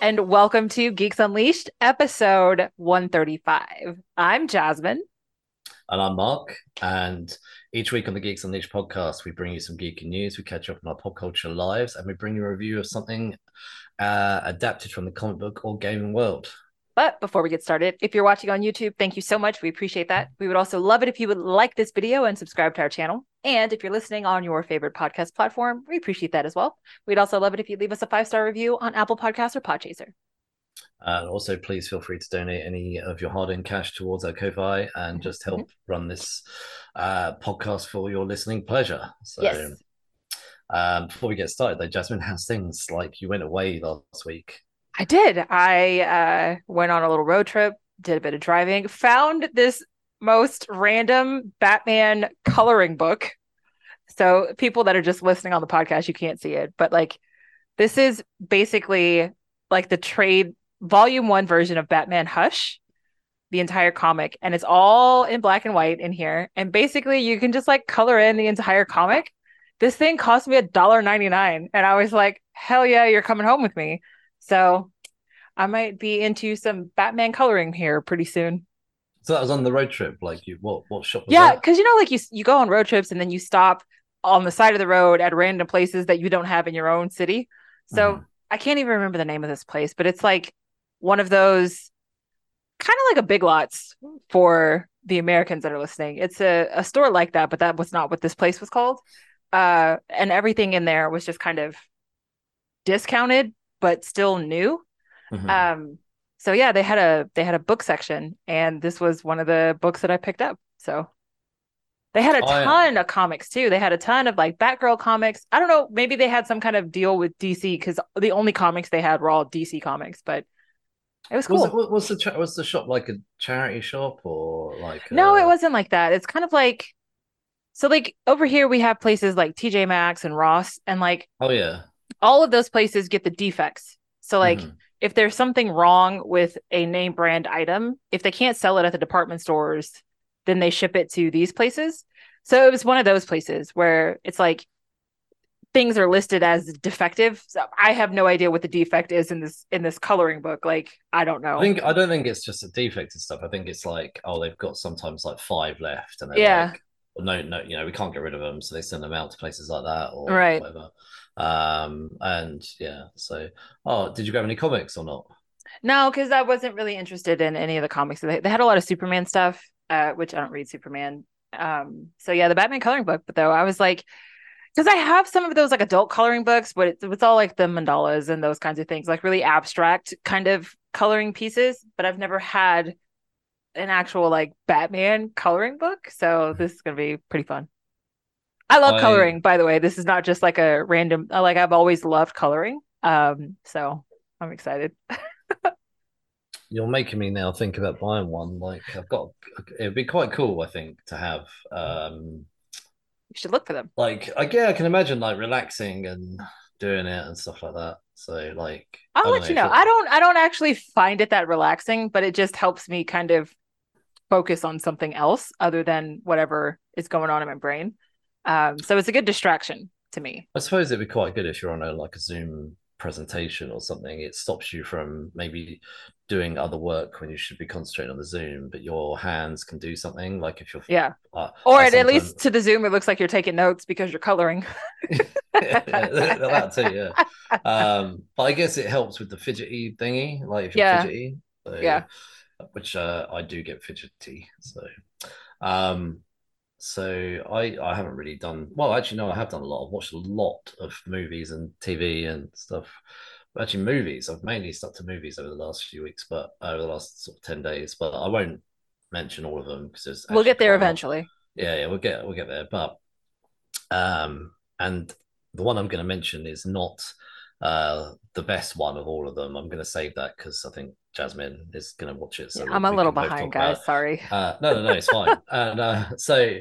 And welcome to Geeks Unleashed, episode 135. I'm Jasmine. And I'm Mark. And each week on the Geeks Unleashed podcast, we bring you some geeky news, we catch up on our pop culture lives, and we bring you a review of something uh, adapted from the comic book or gaming world. But before we get started, if you're watching on YouTube, thank you so much. We appreciate that. We would also love it if you would like this video and subscribe to our channel. And if you're listening on your favorite podcast platform, we appreciate that as well. We'd also love it if you leave us a five star review on Apple Podcasts or Podchaser. And also, please feel free to donate any of your hard earned cash towards our Ko-Fi and Mm-hmm. just help run this uh, podcast for your listening pleasure. So, Yes. um, before we get started, though, Jasmine, how's things? Like you went away last week. I did. I uh, went on a little road trip, did a bit of driving, found this most random Batman coloring book. So, people that are just listening on the podcast, you can't see it, but like this is basically like the trade volume one version of Batman Hush, the entire comic, and it's all in black and white in here. And basically, you can just like color in the entire comic. This thing cost me a dollar ninety nine, and I was like, "Hell yeah, you're coming home with me!" So I might be into some Batman coloring here pretty soon. So that was on the road trip. Like you, what what shop was Yeah, because you know, like you you go on road trips and then you stop on the side of the road at random places that you don't have in your own city. So Mhm. I can't even remember the name of this place, but it's like one of those kind of like a Big Lots for the Americans that are listening. It's a, a store like that, but that was not what this place was called. Uh, and everything in there was just kind of discounted, but still new. Mhm. Um, so yeah, they had a they had a book section, and this was one of the books that I picked up. So they had a Oh, ton of comics too. They had a ton of like Batgirl comics. I don't know, maybe they had some kind of deal with DC because the only comics they had were all DC comics, but it was cool. Was it was the cha- was the shop like a charity shop or like No, uh, it wasn't like that. It's kind of like so like over here we have places like TJ Maxx and Ross, and like Oh yeah. All of those places get the defects. So like Mhm. if there's something wrong with a name brand item, if they can't sell it at the department stores, then they ship it to these places. So it was one of those places where it's like things are listed as defective. So I have no idea what the defect is in this in this coloring book. Like I don't know. I think I don't think it's just a defect and stuff. I think it's like oh they've got sometimes like five left and they're Yeah. like well, no no you know we can't get rid of them so they send them out to places like that or Right. whatever. Um and yeah so oh did you grab any comics or not? No, because I wasn't really interested in any of the comics. They, they had a lot of Superman stuff, uh, which I don't read Superman. Um, so yeah, the Batman coloring book. But though I was like, because I have some of those like adult coloring books, but it's, it's all like the mandalas and those kinds of things, like really abstract kind of coloring pieces. But I've never had an actual like Batman coloring book, so this is gonna be pretty fun. I love I- coloring, by the way. This is not just like a random. Like I've always loved coloring. Um, so I'm excited. You're making me now think about buying one. Like I've got it'd be quite cool I think to have um You should look for them. like I yeah I can imagine like relaxing and doing it and stuff like that. So like I'll let you know. I don't I don't actually find it that relaxing, but it just helps me kind of focus on something else other than whatever is going on in my brain. Um, so it's a good distraction to me. I suppose it'd be quite good if you're on a like a Zoom presentation or something. It stops you from maybe doing other work when you should be concentrating on the Zoom, but your hands can do something. Like if you're Yeah. uh, Or at, at least to the Zoom, it looks like you're taking notes because you're coloring. that too, yeah. Um, but I guess it helps with the fidgety thingy, like if you're Yeah. fidgety. So, Yeah. Which uh, I do get fidgety. So, um, so I I haven't really done well. Actually, no, I have done a lot. I've watched a lot of movies and TV and stuff. But actually, movies. I've mainly stuck to movies over the last few weeks, but over the last sort of ten days. But I won't mention all of them because we'll get there eventually. yeah, yeah, we'll get we'll get there. But um, and the one I'm going to mention is not uh the best one of all of them. I'm going to save that because I think Jasmine is going to watch it. So I'm a little behind, talk about guys. Sorry. uh, no, no, no, it's fine. and uh, so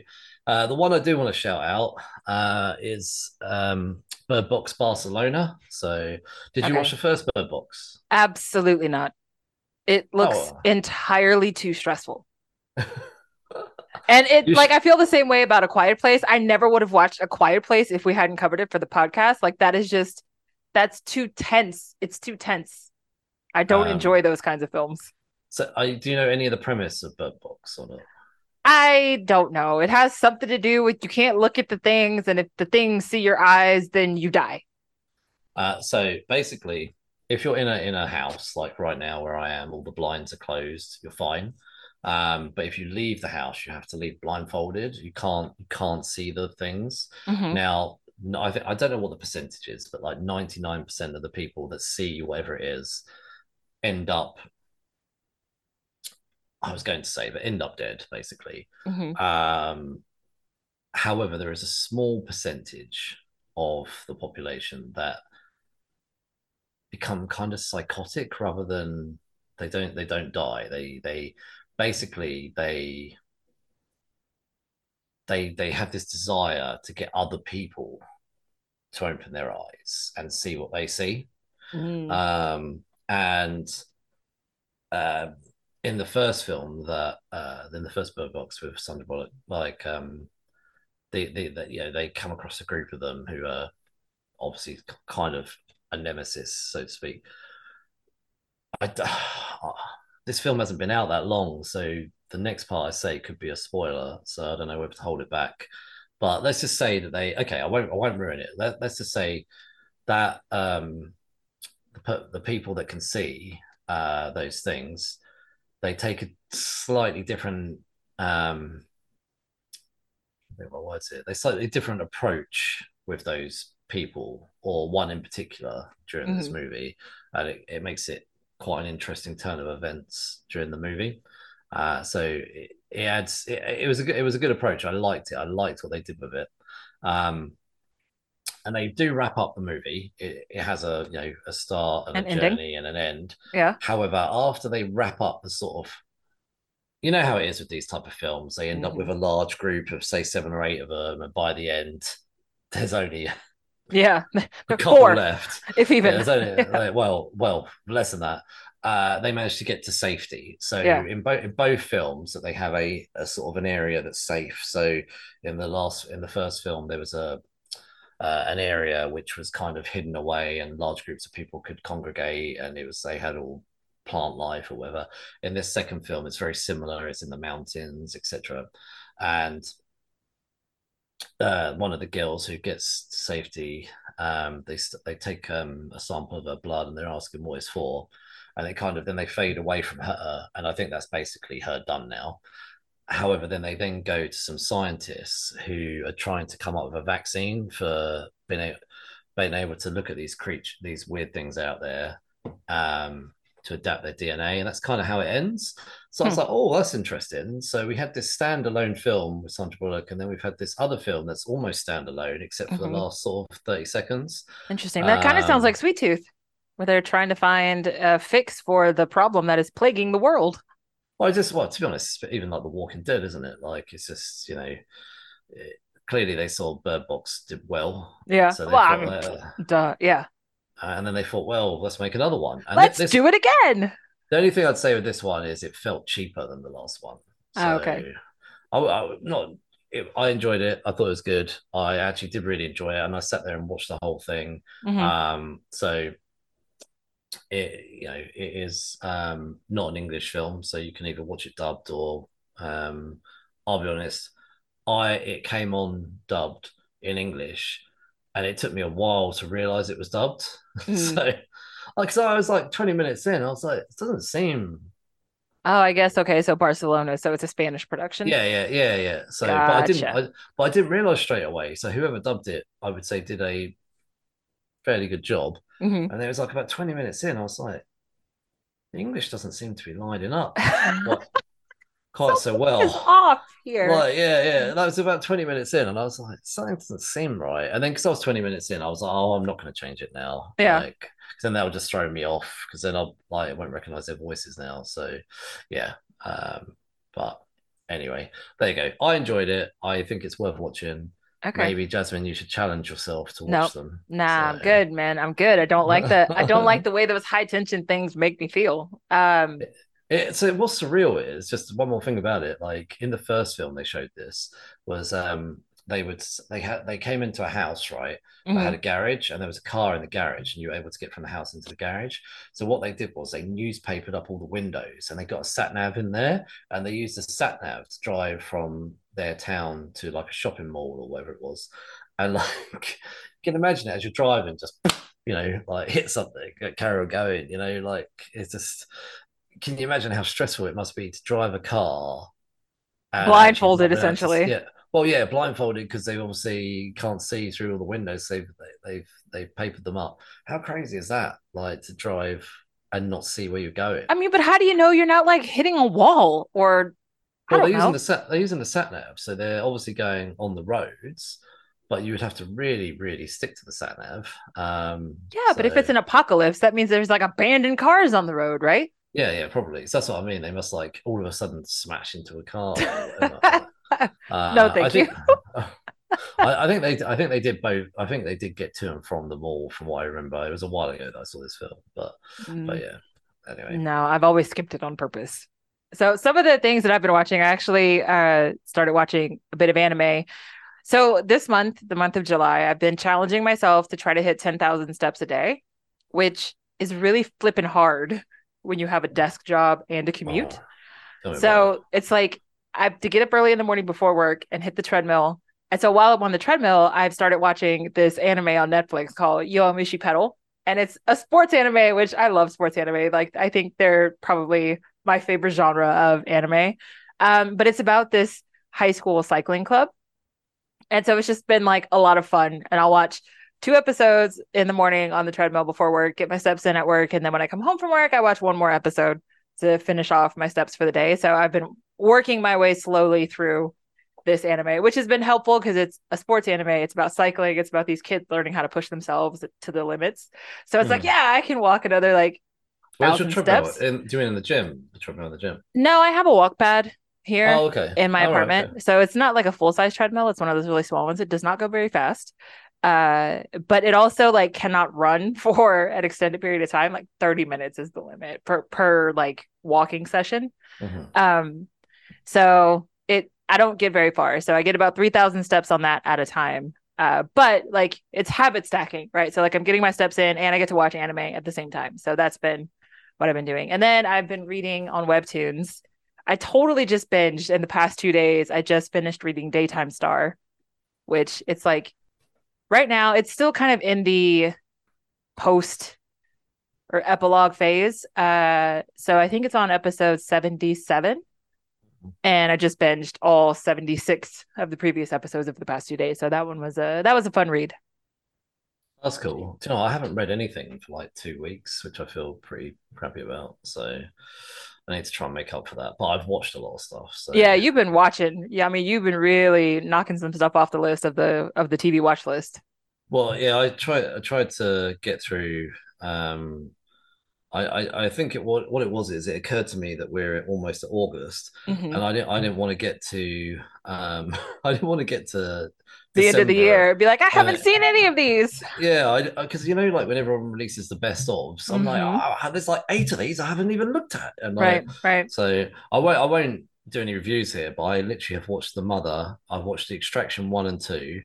uh, the one I do want to shout out uh, is um, Bird Box Barcelona. So did you Okay. watch the first Bird Box? Absolutely not. It looks Oh. entirely too stressful. And it You like I feel the same way about A Quiet Place. I never would have watched A Quiet Place if we hadn't covered it for the podcast. Like that is just that's too tense. It's too tense. I don't Um, enjoy those kinds of films. So, I, do you know any of the premise of Bird Box or not? I don't know. It has something to do with you can't look at the things, and if the things see your eyes, then you die. Uh, so basically, if you're in a in a house like right now where I am, all the blinds are closed, you're fine. Um, but if you leave the house, you have to leave blindfolded. You can't you can't see the things. Mhm. Now, no, I think I don't know what the percentage is, but like 99% of the people that see whatever it is end up I was going to say, but end up dead, basically. Mhm. Um, however, there is a small percentage of the population that become kind of psychotic rather than they don't they don't die. They they basically they they they have this desire to get other people to open their eyes and see what they see. Mm. Um, and uh, in the first film, that uh, in the first Bird Box with Sandra Bullock, like um, they, they, they, you know, they come across a group of them who are obviously kind of a nemesis, so to speak. I, this film hasn't been out that long, so the next part I say could be a spoiler, so I don't know whether to hold it back. But let's just say that they okay, I won't I won't ruin it. Let, let's just say that um, the, the people that can see uh, those things, they take a slightly different um, what was it? They slightly different approach with those people, or one in particular during this Mhm. movie, and it, it makes it quite an interesting turn of events during the movie. Uh, so it, it adds it, it was a good it was a good approach. I liked it. I liked what they did with it. Um, and they do wrap up the movie. It, it has a you know a start and An a ending. journey and an end. Yeah. However, after they wrap up the sort of you know how it is with these type of films, they end up Mhm. with a large group of say seven or eight of them, and by the end, there's only yeah a Yeah. couple Four, left. if Yeah, even. there's only like, well, well, less than that. Uh, they managed to get to safety. So Yeah. in both in both films, that they have a, a sort of an area that's safe. So in the last in the first film, there was a uh, an area which was kind of hidden away, and large groups of people could congregate, and it was they had all plant life or whatever. In this second film, it's very similar. It's in the mountains, etc. And uh, one of the girls who gets to safety, um, they they take um, a sample of her blood and they're asking what it's for, and they kind of then they fade away from her, and I think that's basically her done now. However, then they then go to some scientists who are trying to come up with a vaccine for being able, being able to look at these creature these weird things out there um, to adapt their DNA, and that's kind of how it ends. So I was Hmm. like, oh, that's interesting. So we had this standalone film with Sandra Bullock, and then we've had this other film that's almost standalone, except for Mhm. the last sort of 30 seconds. Interesting. That kind of sounds Um, like Sweet Tooth, where they're trying to find a fix for the problem that is plaguing the world. Well, I just, well, to be honest, even like The Walking Dead, isn't it? Like, it's just, you know, it, clearly they saw Bird Box did well. Yeah. So they well, I thought, mean, uh, duh. Yeah. and then they thought, well, let's make another one. And Let's this, do it again. The only thing I'd say with this one is it felt cheaper than the last one. Oh, okay. I, I not. It, I enjoyed it. I thought it was good. I actually did really enjoy it, and I sat there and watched the whole thing. Mhm. Um, so it you know it is um not an English film, so you can either watch it dubbed or um. I'll be honest. I it came on dubbed in English, and it took me a while to realize it was dubbed. Mm. so, like, so I was like twenty minutes in, I was like, it doesn't seem Oh, I guess okay. So Barcelona, so it's a Spanish production. Yeah, yeah, yeah, yeah. So, but I didn't, I, but I didn't realize straight away. So, whoever dubbed it, I would say, did a fairly good job. Hmm And it was like about twenty minutes in, I was like, the English doesn't seem to be lining up quite, quite so well. off here. Like, yeah, yeah. That was about 20 minutes in, and I was like, something doesn't seem right. And then because I was 20 minutes in, I was like, oh, I'm not going to change it now. Yeah. Like, 'cause then that'll just throw me off because then I'll like I won't recognize their voices now. So, yeah. Um, but anyway, there you go. I enjoyed it. I think it's worth watching. Okay. Maybe Jasmine, you should challenge yourself to watch Nope. them. Nah, I'm So- good, man. I'm good. I don't like the I don't like the way those high tension things make me feel. Um, It, so what's surreal is just one more thing about it. Like in the first film they showed this was um they would they had they came into a house right Mhm. that had a garage and there was a car in the garage and you were able to get from the house into the garage so what they did was they newspapered up all the windows and they got a sat nav in there and they used the sat nav to drive from their town to like a shopping mall or whatever it was and like you can imagine it as you're driving just you know like hit something carry on going you know like it's just can you imagine how stressful it must be to drive a car Blindfolded, actually not be able to- essentially. yeah well yeah blindfolded because they obviously can't see through all the windows they've they, they've they've papered them up how crazy is that like to drive and not see where you're going I mean, but how do you know you're not like hitting a wall or well they're know. using the sat they're using the sat nav so they're obviously going on the roads but you would have to really really stick to the sat nav um Yeah, but if it's an apocalypse, that means there's like abandoned cars on the road, right? Yeah, yeah, probably. So that's what I mean. They must like all of a sudden smash into a car. whatever. Uh, No, thank I think, I, I think they, I think they did both. I think they did get to and from the mall, from what I remember. It was a while ago that I saw this film, but Mm. but yeah. Anyway, No, I've always skipped it on purpose. So some of the things that I've been watching, I actually uh, started watching a bit of anime. So this month, the month of July, I've been challenging myself to try to hit 10,000 steps a day, which is really flipping hard when you have a desk job and a commute. Oh, tell me about it. So it's like I have to get up early in the morning before work and hit the treadmill. And so while I'm on the treadmill, I've started watching this anime on Netflix called Yowamushi Pedal. And it's a sports anime, which I love sports anime. Like I think they're probably my favorite genre of anime. Um, but it's about this high school cycling club. And so it's just been like a lot of fun. And I'll watch two episodes in the morning on the treadmill before work, get my steps in at work. And then when I come home from work, I watch one more episode to finish off my steps for the day. So I've been working my way slowly through this anime, which has been helpful because it's a sports anime. It's about cycling. It's about these kids learning how to push themselves to the limits. So it's like, Mhm. yeah, I can walk another like Where's your treadmill? In, do you mean in the gym? The treadmill in the gym? no, I have a walk pad here Oh, okay. in my All right, apartment. okay. So it's not like a full size treadmill. It's one of those really small ones. It does not go very fast. Uh, but it also like cannot run for an extended period of time. Like 30 minutes is the limit per per like walking session. Mhm. Um, so it I don't get very far. So I get about 3,000 steps on that at a time. Uh, but like it's habit stacking, right? So like I'm getting my steps in and I get to watch anime at the same time. So that's been what I've been doing. And then I've been reading on webtoons. I totally just binged in the past two days. I just finished reading Daytime Star, which it's like right now it's still kind of in the post or epilogue phase. Uh, so I think it's on episode 77. And I just binged all 76 of the previous episodes of the past two days. So that one was a that was a fun read. That's cool. Do you know, I haven't read anything for like two weeks, which I feel pretty crappy about. So I need to try and make up for that. But I've watched a lot of stuff. So Yeah, you've been watching. Yeah, I mean, you've been really knocking some stuff off the list of the of the TV watch list. Well, yeah, I tried. I tried to get through. Um, I, I, I think it what what it was is it occurred to me that we're almost at August, Mhm. and I didn't I didn't want to get to um I didn't want to get to The end of the year, be like, I haven't Uh, seen any of these. Yeah, I because you know like when everyone releases the best ofs, I'm like, Mhm. oh, there's like eight of these I haven't even looked at, and like, Right, right. So I won't I won't do any reviews here, but I literally have watched The Mother. I've watched The Extraction one and two.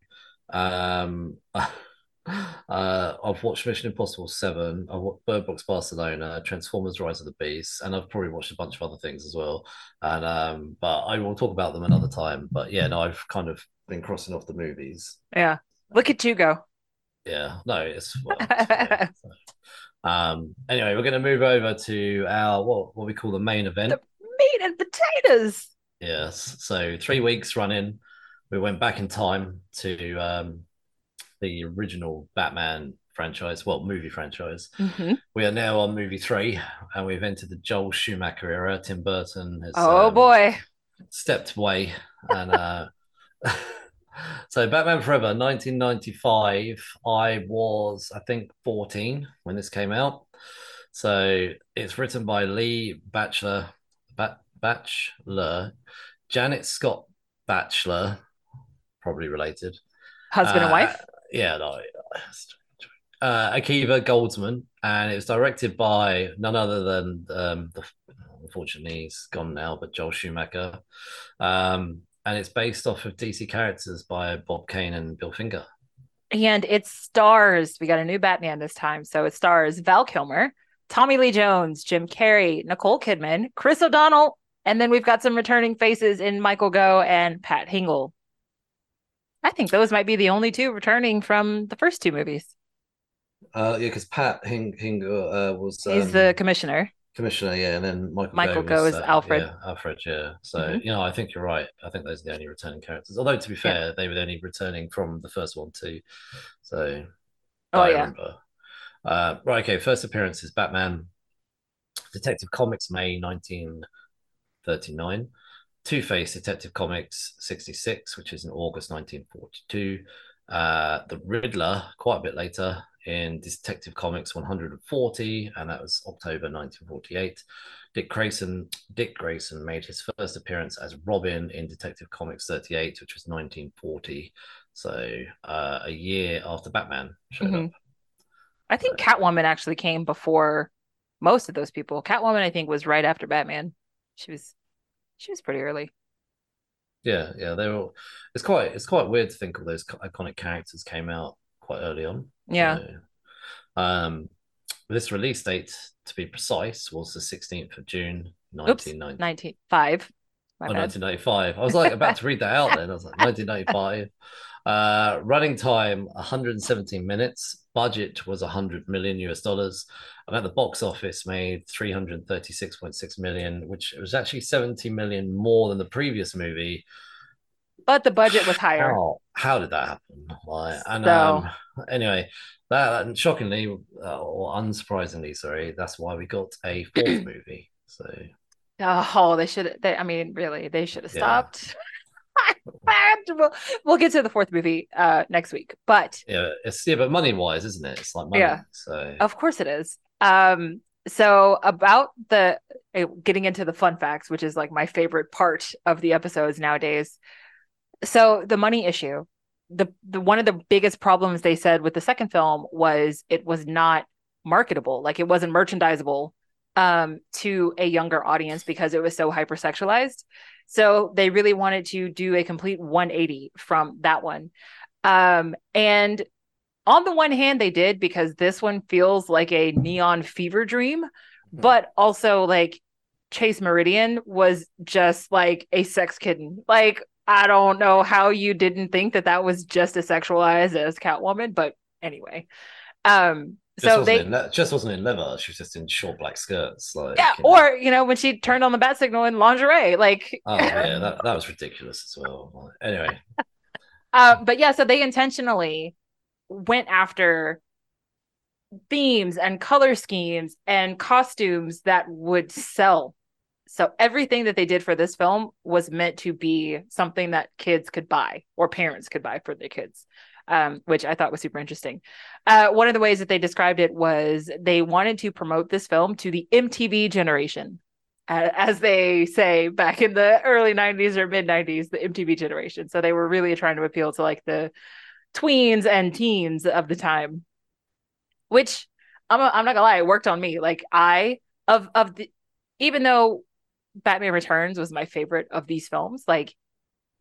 Um, uh, I've watched Mission Impossible seven. I've watched Bird Box Barcelona, Transformers: Rise of the Beast, and I've probably watched a bunch of other things as well. And um, but I will talk about them another time. But yeah, no, I've kind of been crossing off the movies. Yeah. Look at you go. Yeah, no, it's well, it's um. Anyway, we're going to move over to our what what we call the main event. The- Meat and potatoes. Yes. So three weeks running, we went back in time to um, the original Batman franchise, well, movie franchise. Mhm. We are now on movie three, and we've entered the Joel Schumacher era. Tim Burton has Oh um, boy. stepped away, and uh, so Batman Forever, 1995. I was, I think, 14 when this came out. So it's written by Lee Batchelor, Bat, Batchelor, Janet Scott Batchelor, probably related. Husband and Uh, wife. Yeah, no. Uh, Akiva Goldsman, and it was directed by none other than um, the, unfortunately he's gone now, but Joel Schumacher. Um, and it's based off of DC characters by Bob Kane and Bill Finger. And it stars, we got a new Batman this time. So it stars Val Kilmer, Tommy Lee Jones, Jim Carrey, Nicole Kidman, Chris O'Donnell, and then we've got some returning faces in Michael Gough and Pat Hingle. I think those might be the only two returning from the first two movies. Uh, yeah, because Pat Hing Hingle uh, was He's um, the commissioner. commissioner, yeah, and then Michael Michael Gough was, is uh, Alfred. Yeah, Alfred, yeah. So Mhm. you know, I think you're right. I think those are the only returning characters. Although to be Yeah. fair, they were only returning from the first one too. So Oh, I yeah. remember. Uh, right, okay. First appearance is Batman, Detective Comics, May 1939. Two Face, Detective Comics, 66, which is in August 1942. Uh, the Riddler, quite a bit later, in Detective Comics 140, and that was October 1948. Dick Grayson, Dick Grayson made his first appearance as Robin in Detective Comics 38, which was 1940. So uh, a year after Batman showed Mhm. up. I think Catwoman actually came before most of those people. Catwoman, I think, was right after Batman. She was she was pretty early. Yeah, yeah, they were. It's quite it's quite weird to think all those iconic characters came out quite early on. Yeah. So, um, this release date, to be precise, was the sixteenth of June, nineteen ninety. 1905. Oh, 1995. I was like about to read that out then. I was like 1995. Uh, running time 117 minutes. Budget was 100 million US dollars. And at the box office made 336.6 million, which was actually 70 million more than the previous movie. But the budget was higher. How, how did that happen? Like, and So- um, anyway, that and shockingly uh, or unsurprisingly, sorry, that's why we got a fourth movie. So Oh, they should. They, I mean, really, they should have Yeah. stopped. we'll, we'll get to the fourth movie uh, next week, but yeah, it's yeah, but money wise, isn't it? It's like money. Yeah. So Of course it is. Um, so about the uh, getting into the fun facts, which is like my favorite part of the episodes nowadays. So the money issue, the the one of the biggest problems they said with the second film was it was not marketable, like it wasn't merchandisable um to a younger audience because it was so hypersexualized. So they really wanted to do a complete 180 from that one. Um and on the one hand they did because this one feels like a neon fever dream but also like chase meridian was just like a sex kitten like i don't know how you didn't think that that was just as sexualized as catwoman but anyway um so they in just wasn't in leather. She was just in short black skirts. Like yeah you know. or you know when she turned on the bat signal in lingerie like oh yeah, that, that was ridiculous as well. Anyway, Uh, but yeah, so they intentionally went after themes and color schemes and costumes that would sell. So everything that they did for this film was meant to be something that kids could buy or parents could buy for their kids, um, which I thought was super interesting. Uh, one of the ways that they described it was they wanted to promote this film to the MTV generation. As they say back in the early 90s or mid 90s, the MTV generation. So they were really trying to appeal to like the tweens and teens of the time, which I'm, I'm not gonna lie, it worked on me. Like I of of the even though Batman Returns was my favorite of these films, like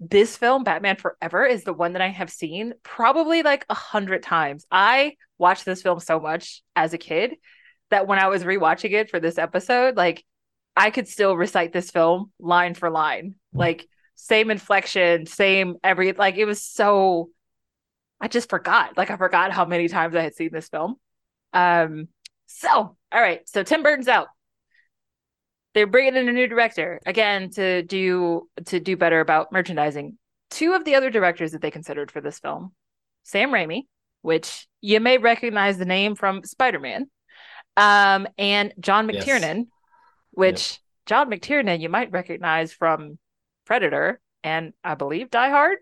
this film, Batman Forever, is the one that I have seen probably like a hundred times. I watched this film so much as a kid that when I was rewatching it for this episode, like I could still recite this film line for line, like same inflection, same every like it was so. I just forgot, like I forgot how many times I had seen this film. Um, so all right, so Tim Burton's out. They're bringing in a new director again to do to do better about merchandising. Two of the other directors that they considered for this film, Sam Raimi, which you may recognize the name from Spider Man, um, and John Yes. McTiernan, which John McTiernan you might recognize from Predator and I believe Die Hard.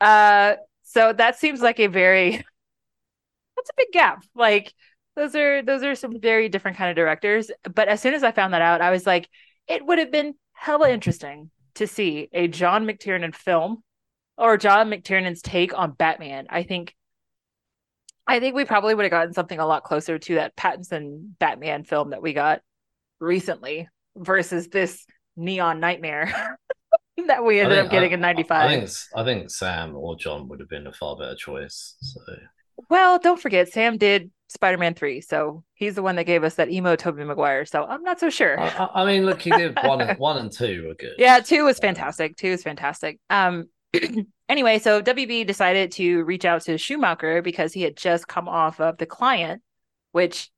Uh, so that seems like a very that's a big gap. Like those are those are some very different kind of directors. But as soon as I found that out, I was like, it would have been hella interesting to see a John McTiernan film or John McTiernan's take on Batman. I think I think we probably would have gotten something a lot closer to that Pattinson Batman film that we got recently versus this neon nightmare that we ended think- up getting I- in I 95. think I think Sam or John would have been a far better choice. So Well, don't forget, Sam did Spider Man 3. So he's the one that gave us that emo Tobey Maguire. So I'm not so sure. I, I- I mean, look, he did one and one and two were good. Yeah, two was fantastic. Two was fantastic. Um, anyway, so WB decided to reach out to Schumacher because he had just come off of The Client, which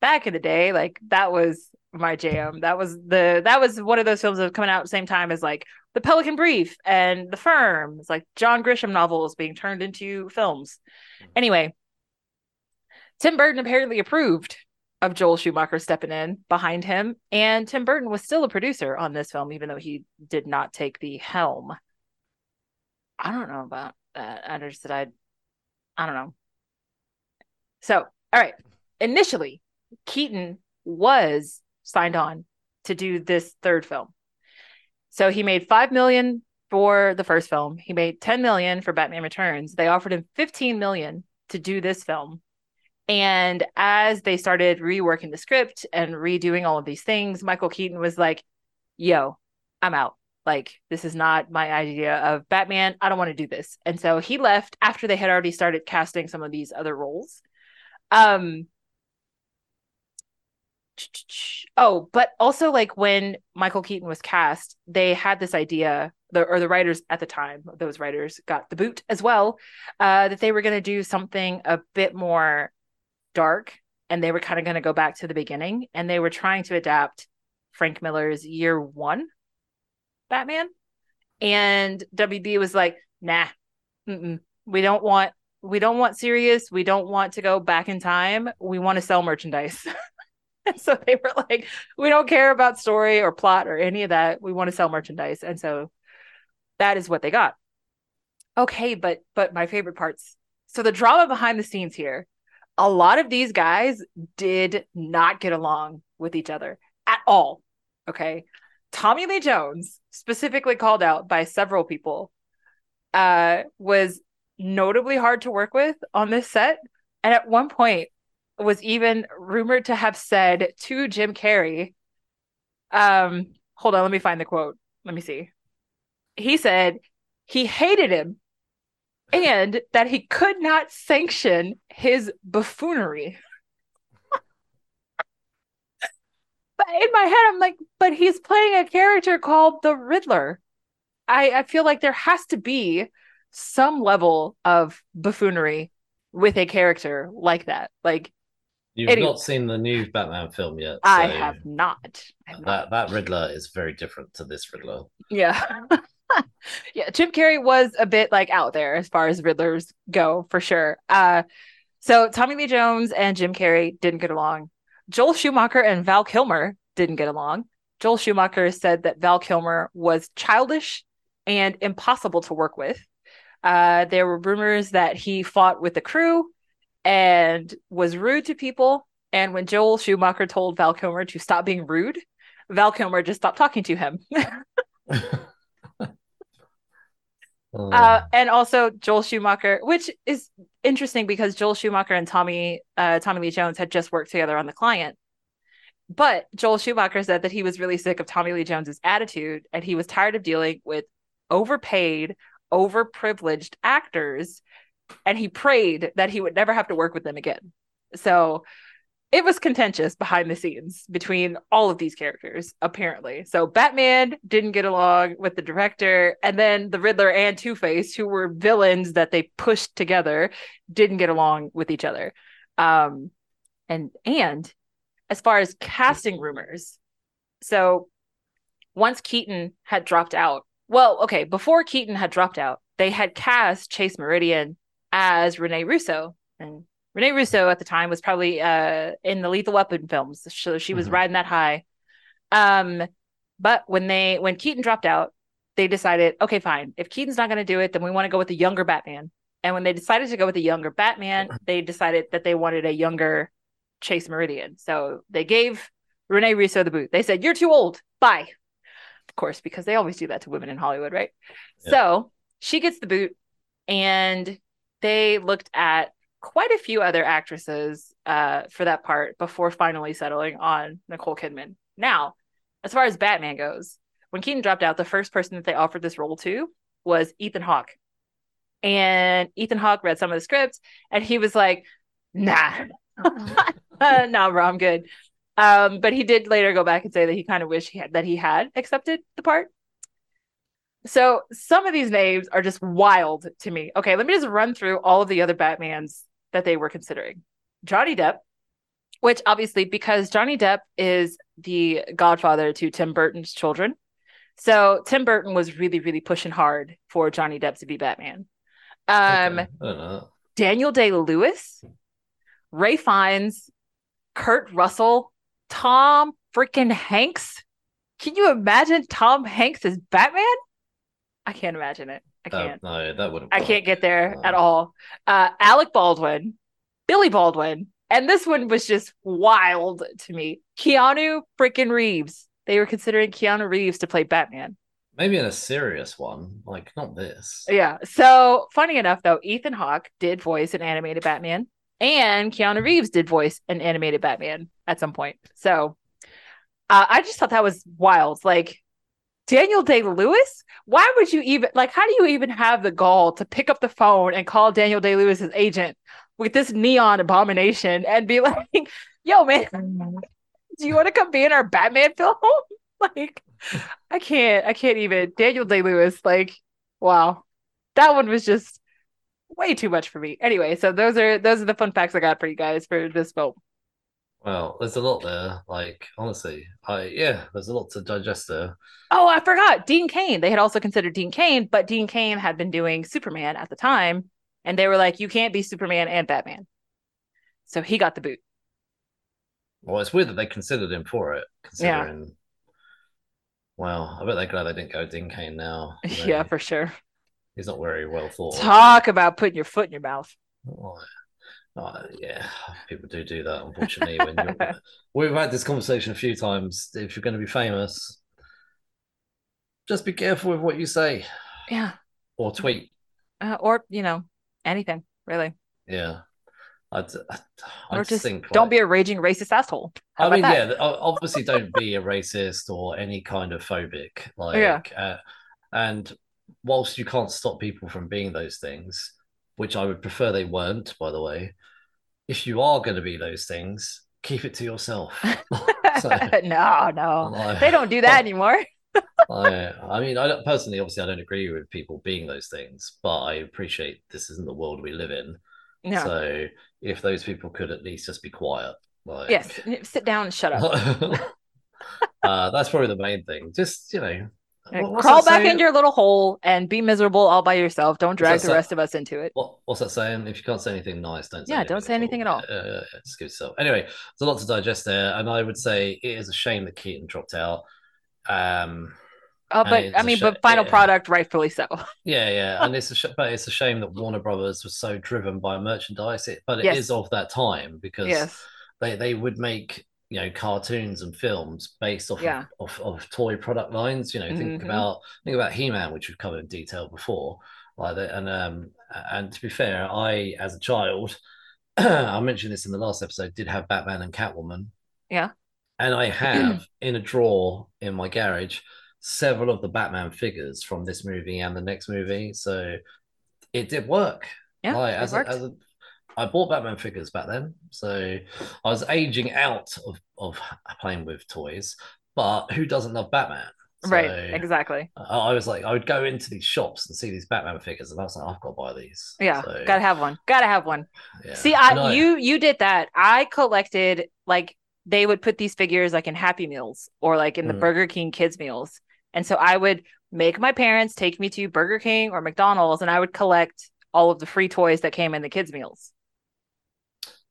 back in the day, like that was my jam. That was the that was one of those films that was coming out at the same time as like The Pelican Brief and The Firm. It's like John Grisham novels being turned into films. Anyway, Tim Burton apparently approved of Joel Schumacher stepping in behind him, and Tim Burton was still a producer on this film, even though he did not take the helm. I don't know about that. I just I, I don't know. So, all right. Initially, Keaton was signed on to do this third film. So he made five million for the first film. He made 10 million for Batman Returns. They offered him 15 million to do this film. And as they started reworking the script and redoing all of these things, Michael Keaton was like, yo, I'm out. Like, this is not my idea of Batman. I don't want to do this. And so he left after they had already started casting some of these other roles. Um, oh, but also like when Michael Keaton was cast, they had this idea, the or the writers at the time, those writers got the boot as well, uh, that they were going to do something a bit more dark, and they were kind of going to go back to the beginning, and they were trying to adapt Frank Miller's Year One Batman, and WB was like, nah, we don't want. We don't want serious. We don't want to go back in time. We want to sell merchandise. And so they were like, we don't care about story or plot or any of that. We want to sell merchandise. And so that is what they got. Okay, but but my favorite parts. So the drama behind the scenes here, a lot of these guys did not get along with each other at all. Okay. Tommy Lee Jones, specifically called out by several people, uh, was notably hard to work with on this set. And at one point, was even rumored to have said to Jim Carrey, um, hold on, let me find the quote. Let me see. He said he hated him and that he could not sanction his buffoonery. but in my head, I'm like, but he's playing a character called the Riddler. I, I feel like there has to be some level of buffoonery with a character like that. Like You've Anyway. not seen the new Batman film yet. I so have not. I have not. That that Riddler is very different to this Riddler. Yeah. yeah, Jim Carrey was a bit like out there as far as Riddlers go, for sure. Uh so Tommy Lee Jones and Jim Carrey didn't get along. Joel Schumacher and Val Kilmer didn't get along. Joel Schumacher said that Val Kilmer was childish and impossible to work with. Uh, there were rumors that he fought with the crew and was rude to people. And when Joel Schumacher told Val Kilmer to stop being rude, Val Kilmer just stopped talking to him. Uh, and also Joel Schumacher, which is interesting because Joel Schumacher and Tommy uh, Tommy Lee Jones had just worked together on the client. But Joel Schumacher said that he was really sick of Tommy Lee Jones's attitude and he was tired of dealing with overpaid, overprivileged actors and he prayed that he would never have to work with them again. So it was contentious behind the scenes between all of these characters, apparently. So Batman didn't get along with the director, and then the Riddler and Two Face, who were villains that they pushed together, didn't get along with each other. Um, and and as far as casting rumors, so once Keaton had dropped out, well, okay, before Keaton had dropped out, they had cast Chase Meridian as Rene Russo, and Rene Russo at the time was probably uh, in the Lethal Weapon films, so she was Mhm. riding that high. Um, but when they when Keaton dropped out, they decided, okay, fine. If Keaton's not going to do it, then we want to go with the younger Batman. And when they decided to go with the younger Batman, they decided that they wanted a younger Chase Meridian. So they gave Rene Russo the boot. They said, "You're too old. Bye." Of course, because they always do that to women in Hollywood, right? Yeah. So she gets the boot, and they looked at quite a few other actresses uh, for that part before finally settling on Nicole Kidman. Now, as far as Batman goes, when Keaton dropped out, the first person that they offered this role to was Ethan Hawke. And Ethan Hawke read some of the scripts and he was like, nah, nah, no, bro, I'm good. Um, but he did later go back and say that he kind of wished he had that he had accepted the part. So some of these names are just wild to me. Okay, let me just run through all of the other Batmans that they were considering. Johnny Depp, which obviously because Johnny Depp is the godfather to Tim Burton's children. So Tim Burton was really, really pushing hard for Johnny Depp to be Batman. Um, Okay. Daniel Day Lewis, Ray Fiennes, Kurt Russell, Tom freaking Hanks. Can you imagine Tom Hanks as Batman? I can't imagine it. I Uh, can't. no, that wouldn't. I work. can't get there at all. Uh, Alec Baldwin, Billy Baldwin, and this one was just wild to me. Keanu freaking Reeves. They were considering Keanu Reeves to play Batman. Maybe in a serious one, like not this. Yeah. So funny enough, though, Ethan Hawke did voice an animated Batman, and Keanu Reeves did voice an animated Batman at some point. So uh, I just thought that was wild. Like Daniel Day Lewis, why would you even like? How do you even have the gall to pick up the phone and call Daniel Day Lewis's agent with this neon abomination and be like, "Yo, man, do you want to come be in our Batman film?" like, I can't, I can't even. Daniel Day Lewis, like, wow, that one was just way too much for me. Anyway, so those are those are the fun facts I got for you guys for this film. Well, there's a lot there. Like honestly, I yeah, there's a lot to digest there. Oh, I forgot Dean Cain. They had also considered Dean Cain, but Dean Cain had been doing Superman at the time, and they were like, "You can't be Superman and Batman," so he got the boot. Well, it's weird that they considered him for it, Yeah. considering. Well, I bet they're glad they didn't go Dean Cain now. you know. Yeah, for sure. he's not very well thought. Talk about putting your foot in your mouth. Oh, oh, yeah, people do do that. Unfortunately, when you're, we've had this conversation a few times. If you're going to be famous, just be careful with what you say Yeah, or tweet. uh, or you know, anything really, Yeah, I'd, I, I or just think don't be a raging racist asshole. How I mean, that? yeah, obviously, don't be a racist or any kind of phobic. Like, Yeah. uh, and whilst you can't stop people from being those things, which I would prefer they weren't, by the way, if you are going to be those things, keep it to yourself. So, no, no, like- they don't do that anymore. I, I mean, I don't, personally, obviously, I don't agree with people being those things, but I appreciate this isn't the world we live in. No. So, if those people could at least just be quiet, like, yes, sit down and shut up. uh, that's probably the main thing. Just you know, what- crawl back saying? into your little hole and be miserable all by yourself. Don't drag the say- rest of us into it. What, what's that saying? If you can't say anything nice, don't say Yeah, don't say anything at all. Uh, uh, just give yourself. Anyway, there's a lot to digest there, and I would say it is a shame that Keaton dropped out. Um, Oh, but I mean, sh- but final yeah. product, rightfully so. yeah, yeah, and it's a sh- but it's a shame that Warner Brothers was so driven by merchandise. It, but it is Yes. of that time because yes. they they would make you know cartoons and films based off Yeah. of, of, of toy product lines. You know, think Mhm. about think about He Man, which we've covered in detail before. Like that, and um, and to be fair, I as a child, I mentioned this in the last episode, did have Batman and Catwoman. Yeah. and I have in a drawer in my garage several of the Batman figures from this movie and the next movie. So it did work. Yeah, Like, it as a, as a, I bought Batman figures back then, so I was aging out of of playing with toys. But who doesn't love Batman? right. Exactly. I, I was like, I would go into these shops and see these Batman figures, and I was like, I've got to buy these. Yeah. So, Gotta have one. Gotta have one. yeah. See, And I you you did that. I collected like they would put these figures like in Happy Meals or like in the Mm. Burger King kids meals. And so I would make my parents take me to Burger King or McDonald's and I would collect all of the free toys that came in the kids meals.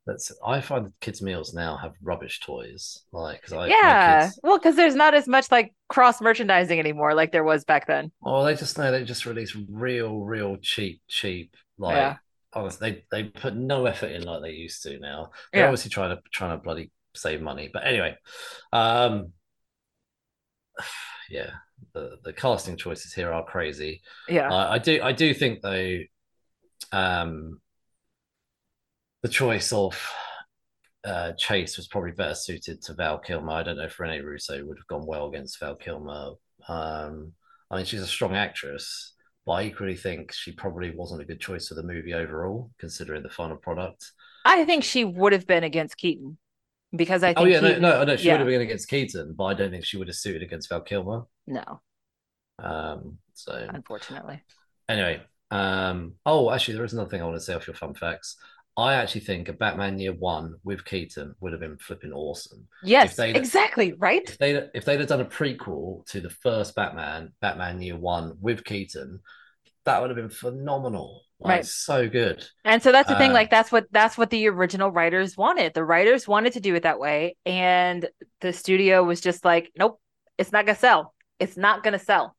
That's I find that kids' meals now have rubbish toys, like because I yeah. kids- Well, because there's not as much like cross merchandising anymore like there was back then. Oh, they just know they just release real, real cheap, cheap. Like Yeah. honestly, they they put no effort in like they used to now. They're Yeah. obviously trying to trying to bloody save money. But anyway, um, yeah, the the casting choices here are crazy. Yeah. I, I do I do think though, um, the choice of uh, Chase was probably better suited to Val Kilmer. I don't know if Rene Russo would have gone well against Val Kilmer. Um, I mean, she's a strong actress, but I equally think she probably wasn't a good choice for the movie overall, considering the final product. I think she would have been against Keaton because I think. Oh yeah, Keaton, no, no, no, she yeah. would have been against Keaton, but I don't think she would have suited against Val Kilmer. No, Um, so unfortunately. anyway, um, oh, actually, there is another thing I want to say off your fun facts. I actually think a Batman Year One with Keaton would have been flipping awesome. Yes, exactly. Right. If they if they'd have done a prequel to the first Batman, Batman Year One with Keaton, that would have been phenomenal. Like, Right. so good. And so that's the thing. Uh, Like that's what that's what the original writers wanted. The writers wanted to do it that way, and the studio was just like, "Nope, it's not gonna sell. It's not gonna sell."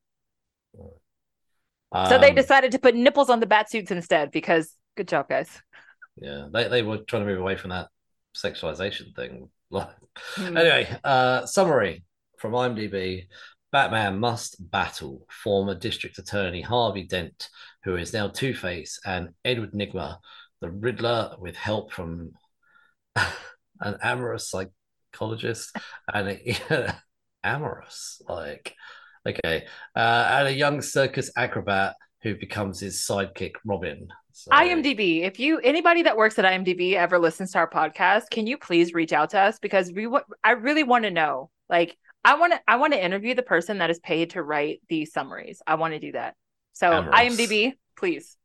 so they Um, decided to put nipples on the bat suits instead. Because good job, guys. Yeah, they, they were trying to move away from that sexualization thing. Hmm. anyway, uh, summary from IMDb: Batman must battle former District Attorney Harvey Dent, who is now Two Face, and Edward Nygma, the Riddler, with help from an amorous psychologist and a, amorous, like okay, uh, and a young circus acrobat who becomes his sidekick, Robin. So- IMDb. If you anybody that works at IMDb ever listens to our podcast, can you please reach out to us because we wa- I really want to know. Like I want to I want to interview the person that is paid to write these summaries. I want to do that. So Amorous. IMDb, please,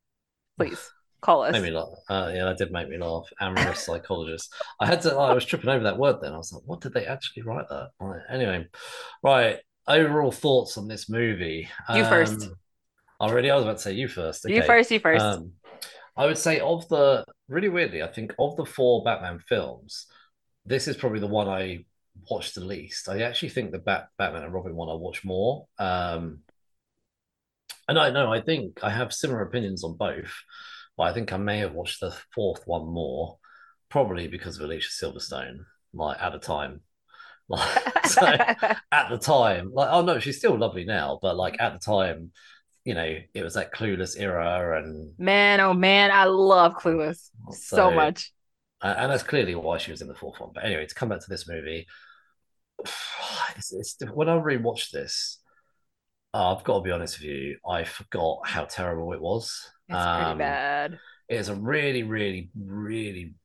please call us. Made me laugh. Uh, yeah, that did make me laugh. Amorous psychologist. I had to. I was tripping over that word. Then I was like, "What did they actually write that?" Right. Anyway, right. Overall thoughts on this movie. You first. Already, I was about to say you first. You first. You first. Um, I would say of the really weirdly, I think of the four Batman films, this is probably the one I watched the least. I actually think the Bat- Batman and Robin one I watched more. Um, and I know I think I have similar opinions on both, but I think I may have watched the fourth one more, probably because of Alicia Silverstone, like at the time. Like, so at the time, like oh no, she's still lovely now, but like at the time, you know, it was that clueless era and man, oh man, I love Clueless so, So- much. And that's clearly why she was in the fourth one. But anyway, to come back to this movie, it's, it's, when I rewatched this, uh, I've got to be honest with you, I forgot how terrible it was. It's pretty Um, bad. It's a really, really, really,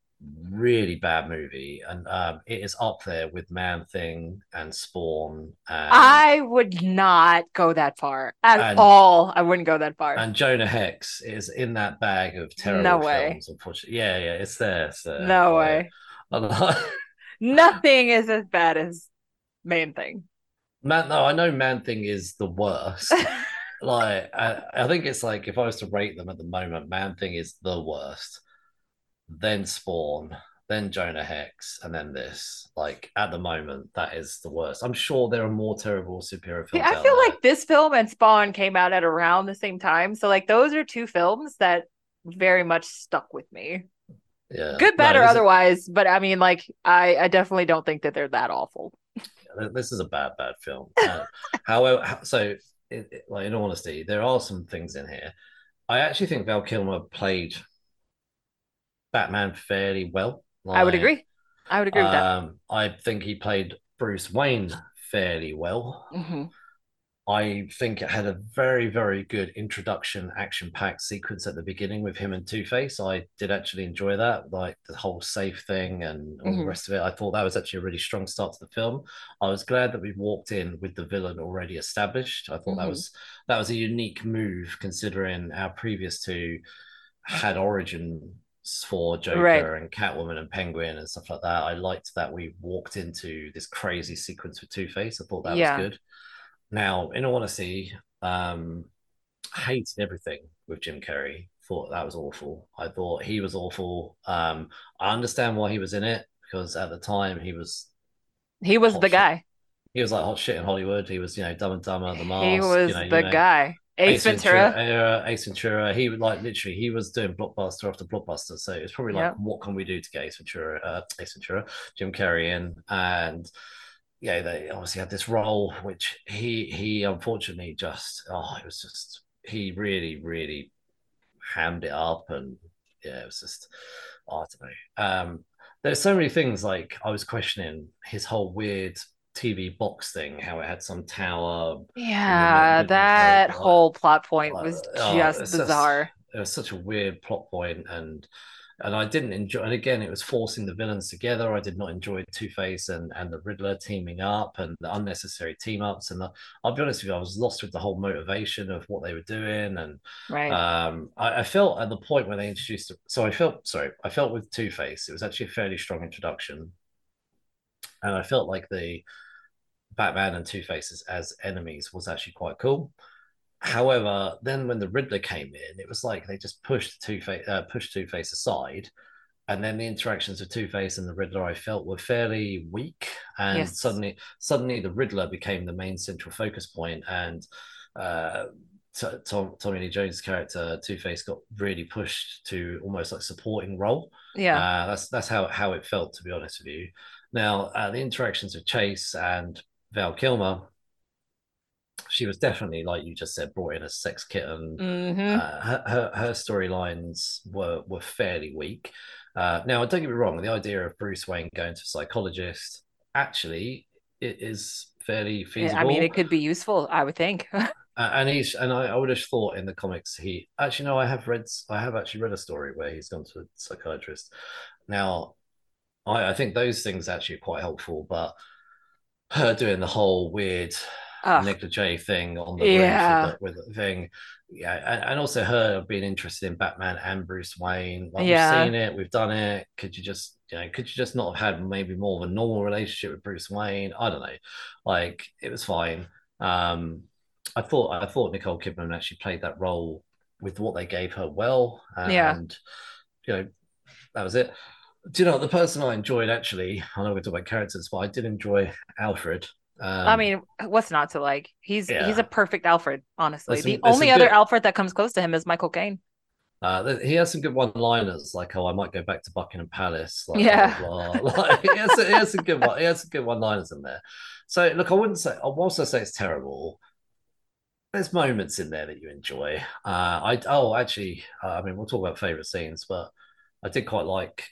really bad movie, and um, it is up there with Man Thing and Spawn and I would not go that far at and- all. I wouldn't go that far. and Jonah Hex is in that bag of terrible No way. films. Unfortunately, yeah, yeah, it's there. It's there. no way. Nothing is as bad as Man thing. Man, no, I know Man Thing is the worst. like, I, I think it's like if I was to rate them at the moment, Man Thing is the worst. Then Spawn, then Jonah Hex, and then this. Like at the moment, that is the worst. I'm sure there are more terrible superhero films. Yeah, I feel like this film and Spawn came out at around the same time. So like those are two films that very much stuck with me. yeah, Good, No, or otherwise, but I mean like I I definitely don't think that they're that awful. this is a bad, bad film. Uh, however, so it, it- like in honesty, there are some things in here. I actually think Val Kilmer played Batman fairly well. I would agree. I would agree with that. Um, I think he played Bruce Wayne fairly well. Mhm. I think it had a very, very good introduction, action-packed sequence at the beginning with him and Two Face. I did actually enjoy that, like the whole safe thing and all the Mhm. rest of it. I thought that was actually a really strong start to the film. I was glad that we walked in with the villain already established. I thought that Mhm. was that was a unique move considering our previous two had origins for Joker Right. and Catwoman and Penguin and stuff like that. I liked that we walked into this crazy sequence with Two Face. I thought that Yeah. was good. Now, in all honesty, um, hated everything with Jim Carrey. Thought that was awful. I thought he was awful. Um, I understand why he was in it because at the time he was He was the shit. guy. he was like hot shit in Hollywood. He was you know Dumb and Dumber, The Mask. he was you know, you the know, guy. Ace, Ventura. era, Ace Ventura. He would like literally he was doing blockbuster after blockbuster. So it's probably like, Yeah. what can we do to get Ace Ventura, uh, Ace Ventura, Jim Carrey in, and yeah, they obviously had this role which he he unfortunately just oh it was just he really really hammed it up and yeah it was just oh, I don't know. Um, there's so many things like I was questioning his whole weird TV box thing, how it had some tower. Yeah, that whole plot point was oh, just bizarre. Just, it was such a weird plot point, and and I didn't enjoy. And again, it was forcing the villains together. I did not enjoy Two Face and and the Riddler teaming up and the unnecessary team ups. And the, I'll be honest with you, I was lost with the whole motivation of what they were doing. And right, um, I, I felt at the point when they introduced. So I felt sorry. I felt with Two Face, it was actually a fairly strong introduction, and I felt like the Batman and Two Faces as enemies was actually quite cool. However, then when the Riddler came in, it was like they just pushed Two Face uh, pushed Two Face aside, and then the interactions of Two Face and the Riddler I felt were fairly weak, and yes. suddenly suddenly the Riddler became the main central focus point, and uh, Tom, Tommy Lee Jones' character Two Face got really pushed to almost like supporting role. Yeah, uh, that's that's how how it felt to be honest with you. Now uh, the interactions of Chase and Val Kilmer she was definitely like you just said brought in a sex kitten. Mm-hmm. uh, her, her, her storylines were were fairly weak. Uh, now don't get me wrong the idea of bruce wayne going to a psychologist actually it is fairly feasible i mean it could be useful i would think. Uh, and he's and I, I would have thought in the comics he actually no i have read i have actually read a story where he's gone to a psychiatrist. Now i i think those things actually are quite helpful but her doing the whole weird Ugh. negligee thing on the yeah. with, the, with the thing. Yeah, and, and, also her being interested in Batman and Bruce Wayne. Like yeah. we've seen it, we've done it. Could you just, you know, could you just not have had maybe more of a normal relationship with Bruce Wayne? I don't know. Like it was fine. Um, I thought I thought Nicole Kidman actually played that role with what they gave her well. And, yeah. you know, that was it. Do you know the person I enjoyed actually? I know we're talking about characters, but I did enjoy Alfred. Um, I mean, what's not to like? He's yeah. he's a perfect Alfred, honestly. the only other good... Alfred that comes close to him is Michael Caine. Uh, he has some good one-liners, like "Oh, I might go back to Buckingham Palace." Like, yeah, blah, blah. like, he, has, he has some good one. He has some good one-liners in there. So, look, I wouldn't say. Whilst I also say it's terrible. There's moments in there that you enjoy. Uh, I oh, actually, uh, I mean, we'll talk about favorite scenes, but I did quite like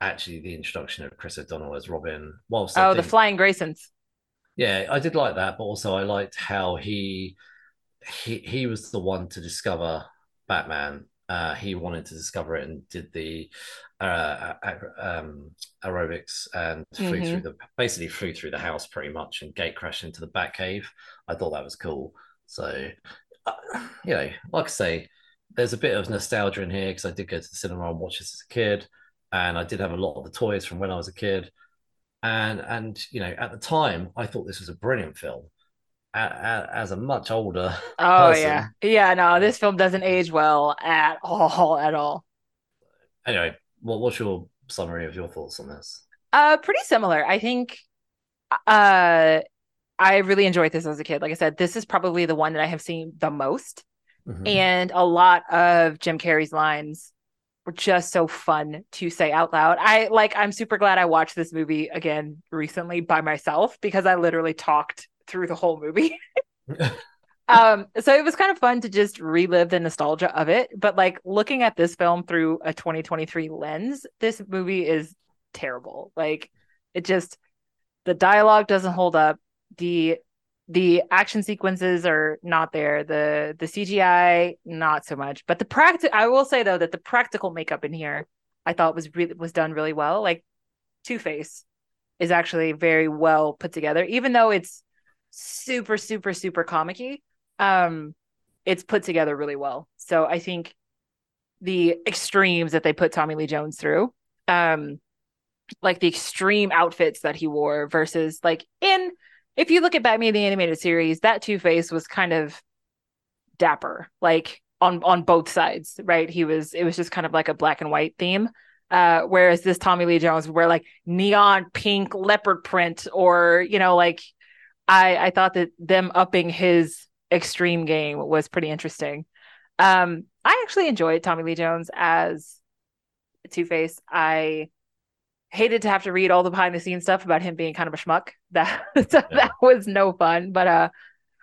actually the introduction of Chris O'Donnell as Robin. Whilst oh, think, the Flying Graysons yeah, I did like that, but also I liked how he he he was the one to discover Batman. Uh, he wanted to discover it and did the uh, um, aerobics and flew mm-hmm. through the basically flew through the house pretty much and gate crashed into the Batcave. I thought that was cool. So, uh, you know, like I say, there's a bit of nostalgia in here because I did go to the cinema and watch this as a kid, and I did have a lot of the toys from when I was a kid and and you know at the time I thought this was a brilliant film. as a much older, oh person, yeah, yeah. No, this film doesn't age well at all, at all. Anyway, what what's your summary of your thoughts on this? Uh, pretty similar. I think. Uh, I really enjoyed this as a kid. Like I said, this is probably the one that I have seen the most, mm-hmm. and a lot of Jim Carrey's lines were just so fun to say out loud. I like I'm super glad I watched this movie again recently by myself because I literally talked through the whole movie. um so it was kind of fun to just relive the nostalgia of it, but like looking at this film through a 2023 lens, this movie is terrible. Like it just the dialogue doesn't hold up. The the action sequences are not there. The the cgi not so much. But the practice i will say though that the practical makeup in here i thought was really was done really well. Like two face is actually very well put together even though it's super super super comicky um it's put together really well. So i think the extremes that they put tommy lee jones through um like the extreme outfits that he wore versus like in if you look at Batman the animated series, that Two Face was kind of dapper, like on on both sides, right? He was it was just kind of like a black and white theme. Uh, whereas this Tommy Lee Jones wear like neon pink leopard print, or you know, like I I thought that them upping his extreme game was pretty interesting. Um, I actually enjoyed Tommy Lee Jones as Two Face. I hated to have to read all the behind the scenes stuff about him being kind of a schmuck. That so yeah. that was no fun. But uh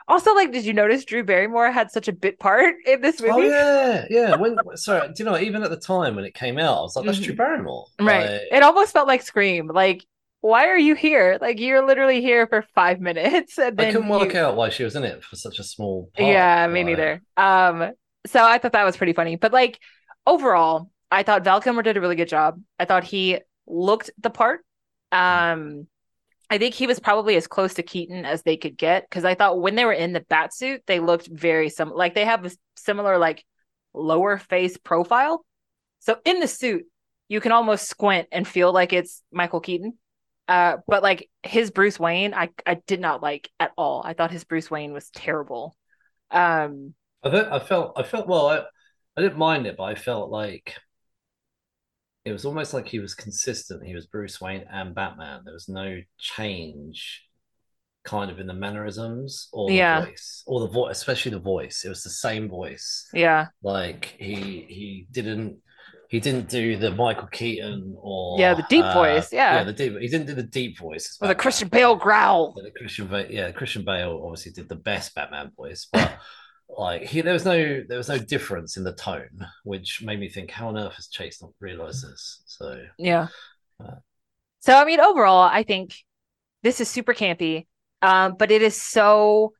also like did you notice Drew Barrymore had such a bit part in this oh, movie? Oh yeah, yeah. When sorry, do you know even at the time when it came out, I was like, that's mm-hmm. Drew Barrymore. Right. Like... It almost felt like Scream. Like why are you here? Like you're literally here for five minutes. And then I couldn't work out why she was in it for such a small part. Yeah, me neither. Um, so I thought that was pretty funny. But like overall, I thought Val Kilmer did a really good job. I thought he looked the part. Um, I think he was probably as close to Keaton as they could get because I thought when they were in the bat suit, they looked very similar. Like they have a similar like lower face profile. So in the suit, you can almost squint and feel like it's Michael Keaton. Uh, but like his Bruce Wayne, I I did not like at all. I thought his Bruce Wayne was terrible. Um, I think I felt I felt well. I I didn't mind it, but I felt like it was almost like he was consistent. He was Bruce Wayne and Batman. There was no change kind of in the mannerisms or the voice or the voice, especially the voice. It was the same voice. yeah, Like he he didn't he didn't do the Michael Keaton or Yeah, the deep uh, voice, yeah. yeah the deep. He didn't do the deep voice. as the. Christian Bale growl. Yeah, the Christian Bale, yeah, Christian Bale obviously did the best Batman voice, but like he, there was no there was no difference in the tone, which made me think, how on earth has Chase not realized this? So Yeah. Uh, So I mean, overall, I think this is super campy, um, but it is so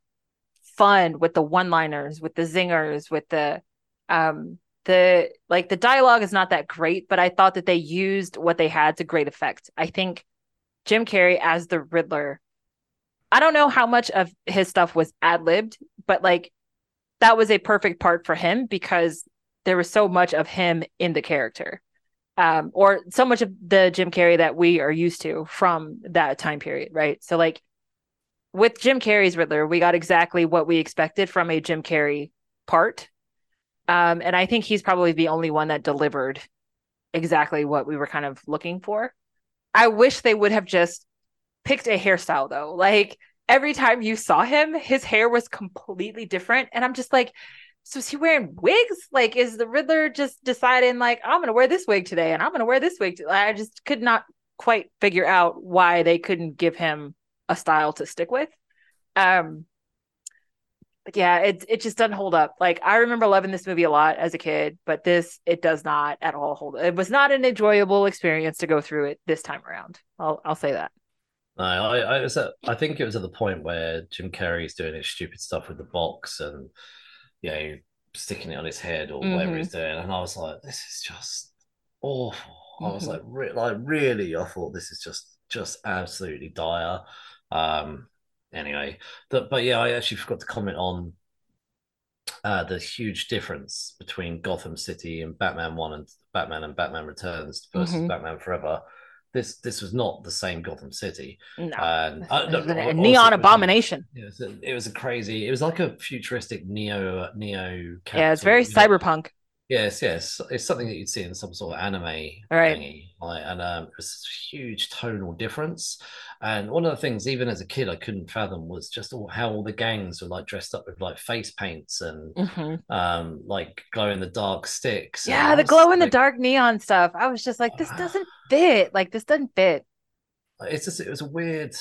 fun with the one-liners, with the zingers, with the um the like the dialogue is not that great, but I thought that they used what they had to great effect. I think Jim Carrey as the Riddler. I don't know how much of his stuff was ad-libbed, but like that was a perfect part for him because there was so much of him in the character um, or so much of the Jim Carrey that we are used to from that time period, right? So, like with Jim Carrey's Riddler, we got exactly what we expected from a Jim Carrey part, um, and I think he's probably the only one that delivered exactly what we were kind of looking for. I wish they would have just picked a hairstyle though. Like every time you saw him, his hair was completely different, and I'm just like so is he wearing wigs? Like, is the Riddler just deciding like I'm gonna wear this wig today and I'm gonna wear this wig? Today? I just could not quite figure out why they couldn't give him a style to stick with. Um, but yeah, it it just doesn't hold up. Like I remember loving this movie a lot as a kid, but this it does not at all hold. It was not an enjoyable experience to go through it this time around. I'll I'll say that. No, I I, was at, I think it was at the point where Jim Carrey's doing his stupid stuff with the box and you know sticking it on his head or whatever Mhm. he's doing, and I was like, this is just awful. I was Mhm. like, re- like really, I thought this is just just absolutely dire. Um, anyway, but but yeah, I actually forgot to comment on uh, the huge difference between Gotham City and Batman One and Batman and Batman Returns versus Mhm. Batman Forever. This this was not the same Gotham City, No, and uh, no, a neon was- abomination. It was, a, it was a crazy. It was like a futuristic neo neo. Yeah, it's very you know. cyberpunk. Yes, yes, it's something that you'd see in some sort of anime Right. thingy, like, and um, it was a huge tonal difference. And one of the things, even as a kid, I couldn't fathom was just all, how all the gangs were like dressed up with like face paints and Mhm. um, like glow in the dark sticks. Yeah, the glow in the dark neon stuff. I was just like, this doesn't fit. Like, this doesn't fit. It's just it was a weird.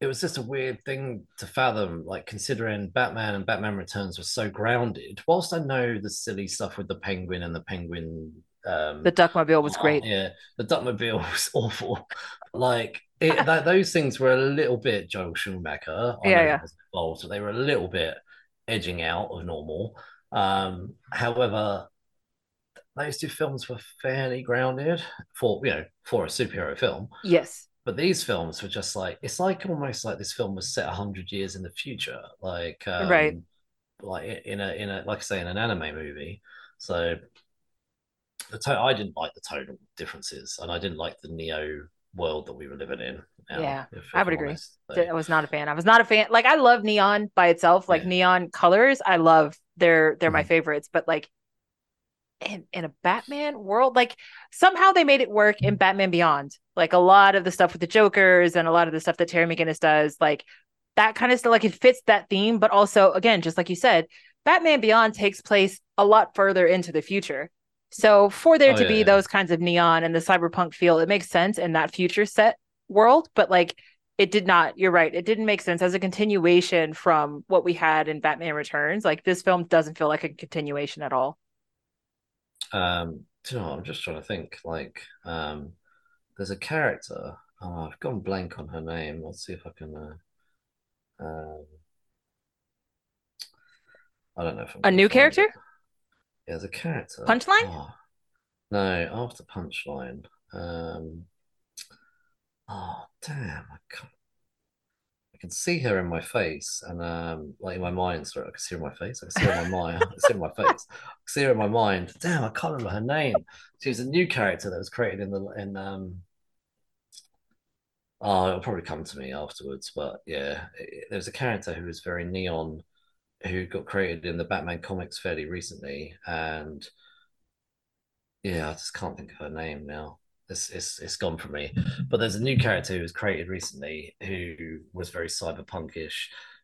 It was just a weird thing to fathom, like considering Batman and Batman Returns were so grounded. Whilst I know the silly stuff with the penguin and the penguin um, The Duckmobile was great. Yeah, the Duckmobile was awful. Like it, that, those things were a little bit Joel Schumacher. I Yeah, know yeah. he involved, but they were a little bit edging out of normal. Um, however, those two films were fairly grounded for you know for a superhero film. Yes. But these films were just like it's like almost like this film was set hundred years in the future, like um, Right. like in a in a like I say in an anime movie. So the to- I didn't like the tonal differences, and I didn't like the neo world that we were living in. now, Yeah, if- I if would I'm agree. honest. So, I was not a fan. I was not a fan. Like, I love neon by itself, like Yeah. neon colors. I love they're they're my Mhm. favorites. But like in in a Batman world, like somehow they made it work in Batman Beyond. Like a lot of the stuff with the Jokers and a lot of the stuff that Terry McGinnis does, like that kind of stuff, like it fits that theme. But also, again, just like you said, Batman Beyond takes place a lot further into the future. So for there Oh, to yeah, be yeah. those kinds of neon and the cyberpunk feel, it makes sense in that future set world. But like it did not, you're right. It didn't make sense as a continuation from what we had in Batman Returns. Like this film doesn't feel like a continuation at all. Um, you know. I'm just trying to think. Like, um, there's a character Oh, I've gone blank on her name. Let's see if I can. Uh, um, I don't know if I'm A new character? it. Yeah, there's a character. Punchline? Oh, no, after Punchline. Um, oh, damn! I can't. I can see her in my face, and um, like in my mind. Sorry, I can see her in my face. I can see her in my mind. I can see her in my face. I can see her in my mind. Damn, I can't remember her name. She was a new character that was created in the in um. Oh, it'll probably come to me afterwards, but yeah, it, there was a character who was very neon, who got created in the Batman comics fairly recently, and yeah, I just can't think of her name now. It's, it's it's gone from me. But there's a new character who was created recently who was very cyberpunkish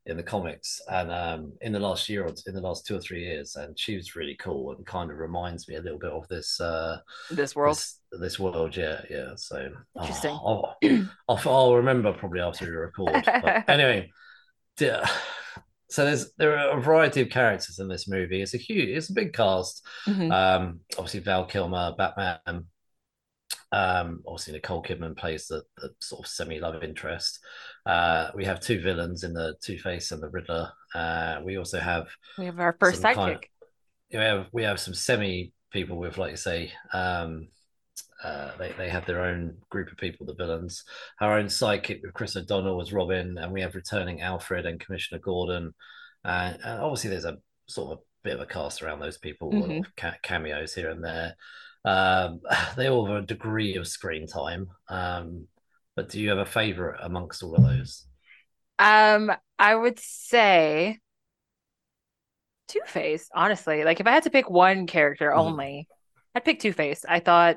in the comics, and um, in the last year or in the last two or three years, and she was really cool and kind of reminds me a little bit of this uh, This world. this, this world. Yeah, yeah. So Interesting. oh, I'll, I'll I'll remember probably after we record. But anyway, yeah. So there's there are a variety of characters in this movie. It's a huge, it's a big cast. Mhm. Um, obviously Val Kilmer, Batman. Um, obviously Nicole Kidman plays the, the sort of semi love interest. Uh, we have two villains in the Two Face and the Riddler. Uh, we also have We have our first sidekick. kind we have we have some semi people with like you say um uh, they, they have their own group of people, the villains. Our own sidekick with Chris O'Donnell as Robin, and we have returning Alfred and Commissioner Gordon. Uh, and obviously, there's a sort of a bit of a cast around those people, Mhm. of ca- cameos here and there. Um, they all have a degree of screen time. Um, but do you have a favorite amongst all of those? Um, I would say Two Face, honestly. Like if I had to pick one character Mhm. only, I'd pick Two Face. I thought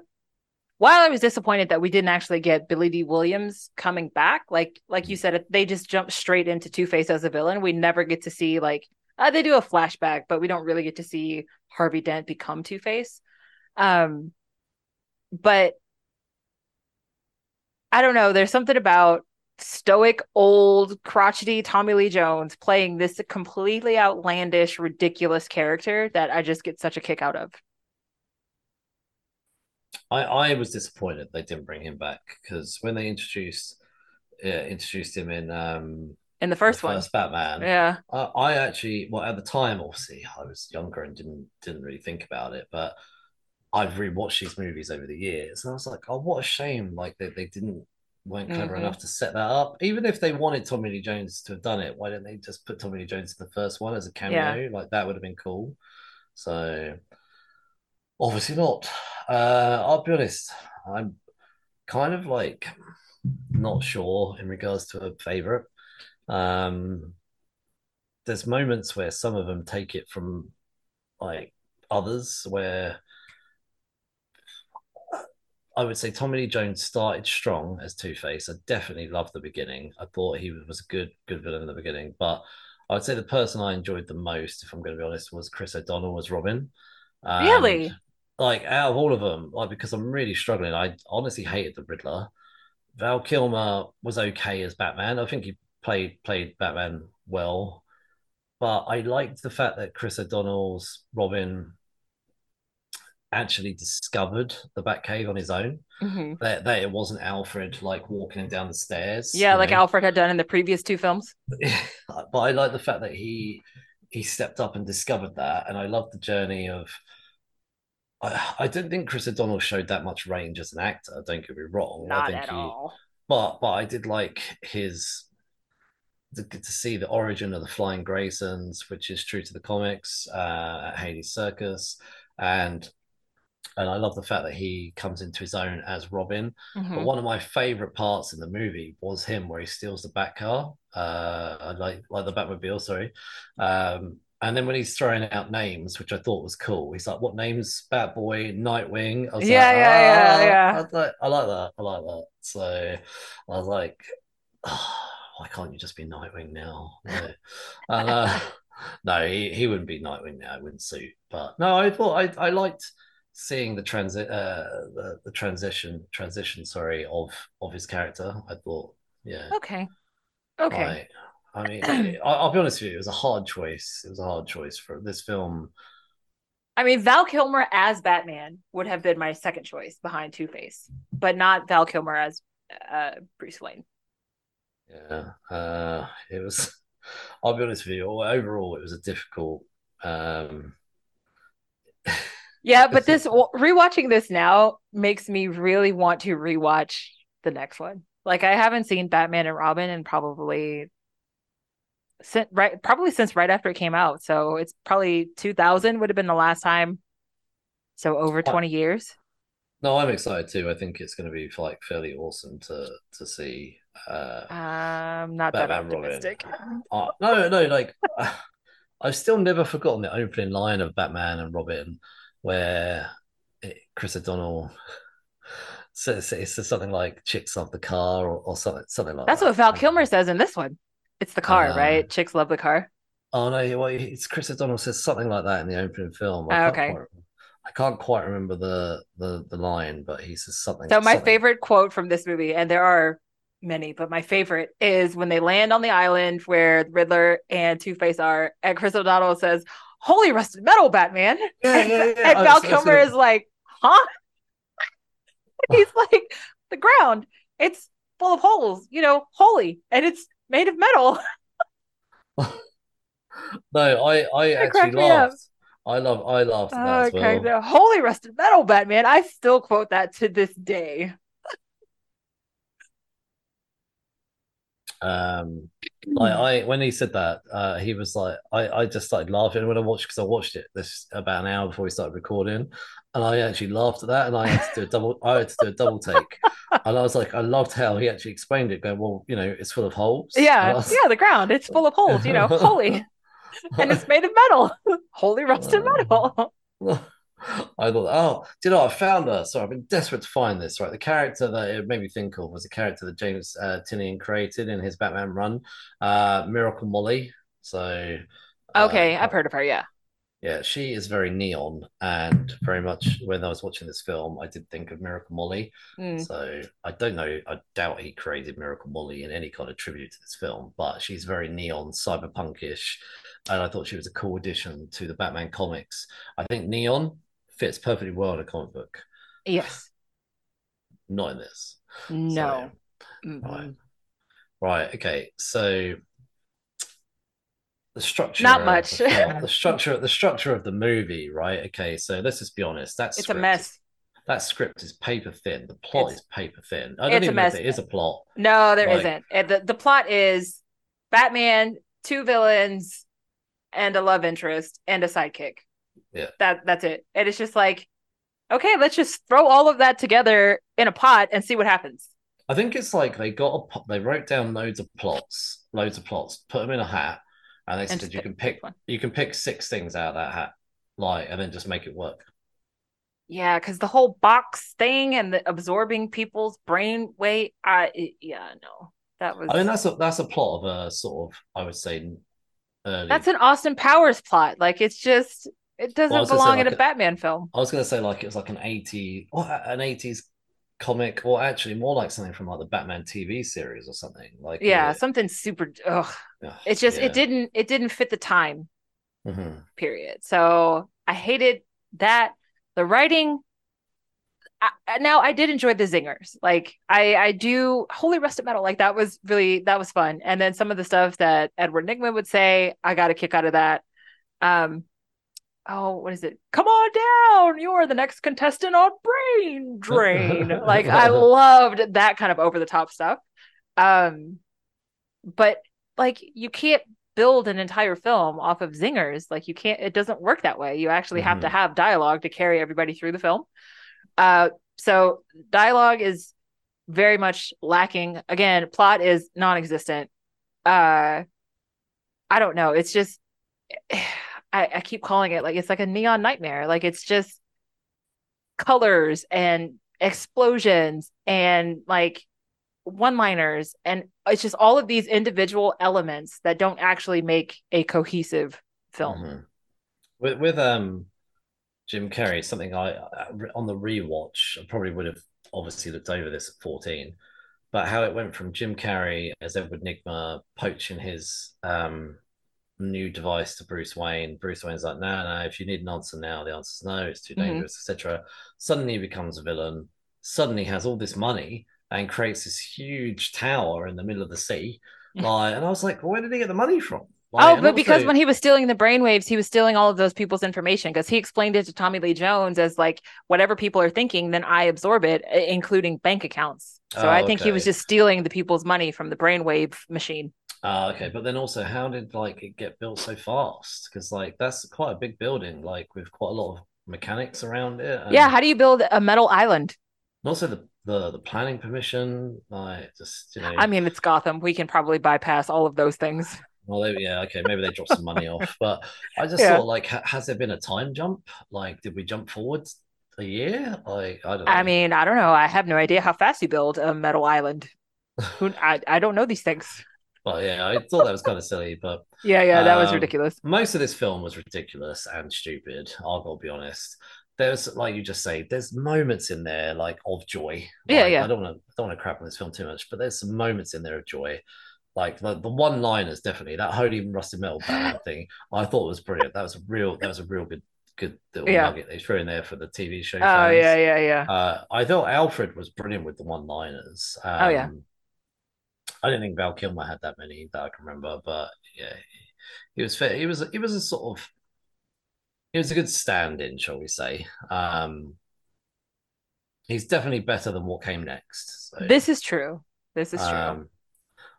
while I was disappointed that we didn't actually get Billy Dee Williams coming back, like like you said, they just jump straight into Two Face as a villain. We never get to see like uh, they do a flashback, but we don't really get to see Harvey Dent become Two Face. Um, but I don't know. There's something about stoic, old, crotchety Tommy Lee Jones playing this completely outlandish, ridiculous character that I just get such a kick out of. I, I was disappointed they didn't bring him back because when they introduced uh, introduced him in um, In the first the one. Batman, Yeah. I, I actually, well, at the time, obviously, I was younger and didn't didn't really think about it, but I've rewatched these movies over the years, and I was like, oh, what a shame! Like they, they didn't weren't clever Mhm. enough to set that up. Even if they wanted Tommy Lee Jones to have done it, why didn't they just put Tommy Lee Jones in the first one as a cameo? Like that would have been cool. So obviously not. Uh, I'll be honest, I'm kind of like not sure in regards to a favorite. Um, there's moments where some of them take it from like others where I would say Tommy Lee Jones started strong as Two Face. I definitely loved the beginning. I thought he was a good good villain in the beginning, but I would say the person I enjoyed the most, if I'm going to be honest, was Chris O'Donnell as Robin. Really? like out of all of them, like because I'm really struggling. I honestly hated the Riddler. Val Kilmer was okay as Batman. I think he played played Batman well, but I liked the fact that Chris O'Donnell's Robin actually discovered the Batcave on his own. Mhm. That that it wasn't Alfred like walking him down the stairs. Yeah, like know? Alfred had done in the previous two films. but I like the fact that he he stepped up and discovered that, and I love the journey of. I, I don't think Chris O'Donnell showed that much range as an actor. Don't get me wrong. I Not think at he, all. but but I did like his to, to see the origin of the Flying Graysons, which is true to the comics uh, at Haly's Circus, and and I love the fact that he comes into his own as Robin. But Mhm. one of my favorite parts in the movie was him where he steals the Batcar, uh, like like the Batmobile, sorry. Um, and then when he's throwing out names, which I thought was cool, he's like, "What names? Batboy, Nightwing." I was Yeah, like, yeah, yeah, "Ah." yeah. I was like, I like that. I like that. So I was like, "Ah, why can't you just be Nightwing now? No. And, uh, no, he, he wouldn't be Nightwing now. It wouldn't suit. But no, I thought I, I liked seeing the transit uh the, the transition transition sorry of of his character. I thought, yeah. Okay. Okay. I, I mean, I, I'll be honest with you, it was a hard choice. It was a hard choice for this film. I mean, Val Kilmer as Batman would have been my second choice behind Two Face, but not Val Kilmer as uh, Bruce Wayne. Yeah, uh, it was. I'll be honest with you. Overall, it was a difficult. Um... yeah, but this rewatching this now makes me really want to rewatch the next one. Like I haven't seen Batman and Robin in probably since right probably since right after it came out. So it's probably 2000 would have been the last time. So over 20 years. No, I'm excited too. I think it's going to be like fairly awesome to to see. Uh, um, not Batman that optimistic. Uh, no, no, like I've still never forgotten the opening line of Batman and Robin, where it, Chris O'Donnell says it says something like "chicks love the car" or, or something, something like that. That's that. what Val Kilmer says in this one. It's the car, uh, right? Chicks love the car. Oh no, well, it's Chris O'Donnell says something like that in the opening film. I oh, okay. Quite, I can't quite remember the, the the line, but he says something. So my something. favorite quote from this movie, and there are many, but my favorite is when they land on the island where Riddler and Two Face are, and Chris O'Donnell says, "Holy rusted metal, Batman!" Yeah, yeah, yeah. and Val Kilmer is like, "Huh?" He's like, "The ground, it's full of holes, you know, holy, and it's made of metal." no, I I actually laughed. I love I laughed at that okay. well. Holy rusted metal, Batman! I still quote that to this day. Um, like I when he said that, uh, he was like, I, I just started laughing when I watched because I watched it this about an hour before we started recording, and I actually laughed at that, and I had to do a double, I had to do a double take, and I was like, I loved how he actually explained it, going, well, you know, it's full of holes. Yeah, was... yeah, the ground, it's full of holes, you know, holy, and it's made of metal, holy rusted metal. I thought, oh, do you know, I found her. So I've been desperate to find this. Right, the character that it made me think of was a character that James uh, Tynion created in his Batman run, uh, Miracle Molly. So, uh, okay, I've heard of her. Yeah, yeah, she is very neon, and very much when I was watching this film, I did think of Miracle Molly. Mm. So I don't know. I doubt he created Miracle Molly in any kind of tribute to this film, but she's very neon, cyberpunkish, and I thought she was a cool addition to the Batman comics. I think neon fits perfectly well in a comic book. Yes. Not in this. No. So, right. Right. Okay. So the structure not much the, the, structure the structure of the movie right okay so let's just be honest that's it's a mess that script is paper thin the plot it's, is paper thin i don't even know if it is a plot no there like, not the, the plot is batman two villains and a love interest and a sidekick yeah. That that's it. And it's just like, okay, let's just throw all of that together in a pot and see what happens. I think it's like they got a they wrote down loads of plots, loads of plots, put them in a hat, and they and said you can pick one. you can pick six things out of that hat, like, and then just make it work. Yeah, because the whole box thing and the absorbing people's brain weight, I yeah, no, that was. I mean, that's a that's a plot of a sort of I would say. Early... That's an Austin Powers plot. Like it's just it doesn't well, belong in a, Batman film. I was going to say like it was like an 80 or an 80s comic or actually more like something from like the Batman TV series or something. Like Yeah, something super ugh. ugh it's just yeah. it didn't it didn't fit the time. Mm-hmm. Period. So I hated that the writing I, now I did enjoy the zingers. Like I I do Holy Rusted Metal like that was really that was fun. And then some of the stuff that Edward Nygma would say, I got a kick out of that. Um oh, what is it? Come on down. You're the next contestant on Brain Drain. like I loved that kind of over the top stuff. Um, but like you can't build an entire film off of zingers. Like you can't, it doesn't work that way. You actually mm-hmm. have to mm-hmm. have dialogue to carry everybody through the film. Uh, so dialogue is very much lacking. Again, plot is non-existent. Uh, I don't know. It's just I, I keep calling it like it's like a neon nightmare. Like it's just colors and explosions and like one liners and it's just all of these individual elements that don't actually make a cohesive film mm-hmm. with with um jim carrey something i on the rewatch i probably would have obviously looked over this at 14 but how it went from jim carrey as edward nygma poaching his um new device to Bruce Wayne. Bruce Wayne's like, no, no, if you need an answer now, the answer's no, it's too mm-hmm. dangerous, mm-hmm. etc. Suddenly he becomes a villain, suddenly has all this money and creates this huge tower in the middle of the sea. Like, and I was like, where did he get the money from? Like, oh, but because when he was stealing the brainwaves, he was stealing all of those people's information because he explained it to Tommy Lee Jones as like whatever people are thinking, then I absorb it, including bank accounts. So Oh, I think he was just stealing the people's money from the brainwave machine. Ah, okay, but then also, how did like it get built so fast? Because like that's quite a big building, like with quite a lot of mechanics around it. Yeah, how do you build a metal island? also the, the the planning permission, like just you know. I mean, it's Gotham. We can probably bypass all of those things. Well, they, yeah, okay, maybe they dropped some money off, but I just Yeah. thought, like, ha has there been a time jump? Like, did we jump forward a year? Like, I don't know. I mean, I don't know. I have no idea how fast you build a metal island. I, I don't know these things. Well, yeah, I thought that was kind of silly, but Yeah, yeah, that was Um, ridiculous. most of this film was ridiculous and stupid. I'll be honest. There's like you just say, there's moments in there like of joy. Yeah, Like, yeah. I don't want to don't want to crap on this film too much, but there's some moments in there of joy. Like the, the one liners definitely that holy rusted metal Batman thing. I thought was brilliant. That was a real that was a real good good little Yeah. nugget they threw in there for the TV show. Oh, fans. yeah, yeah, yeah. Uh, I thought Alfred was brilliant with the one liners. Um, Oh, yeah. I didn't think Val Kilmer had that many that I can remember, but yeah, he was fair. He was he was a sort of he was a good stand-in, shall we say? Um, he's definitely better than what came next. So, This is true. This is true. um,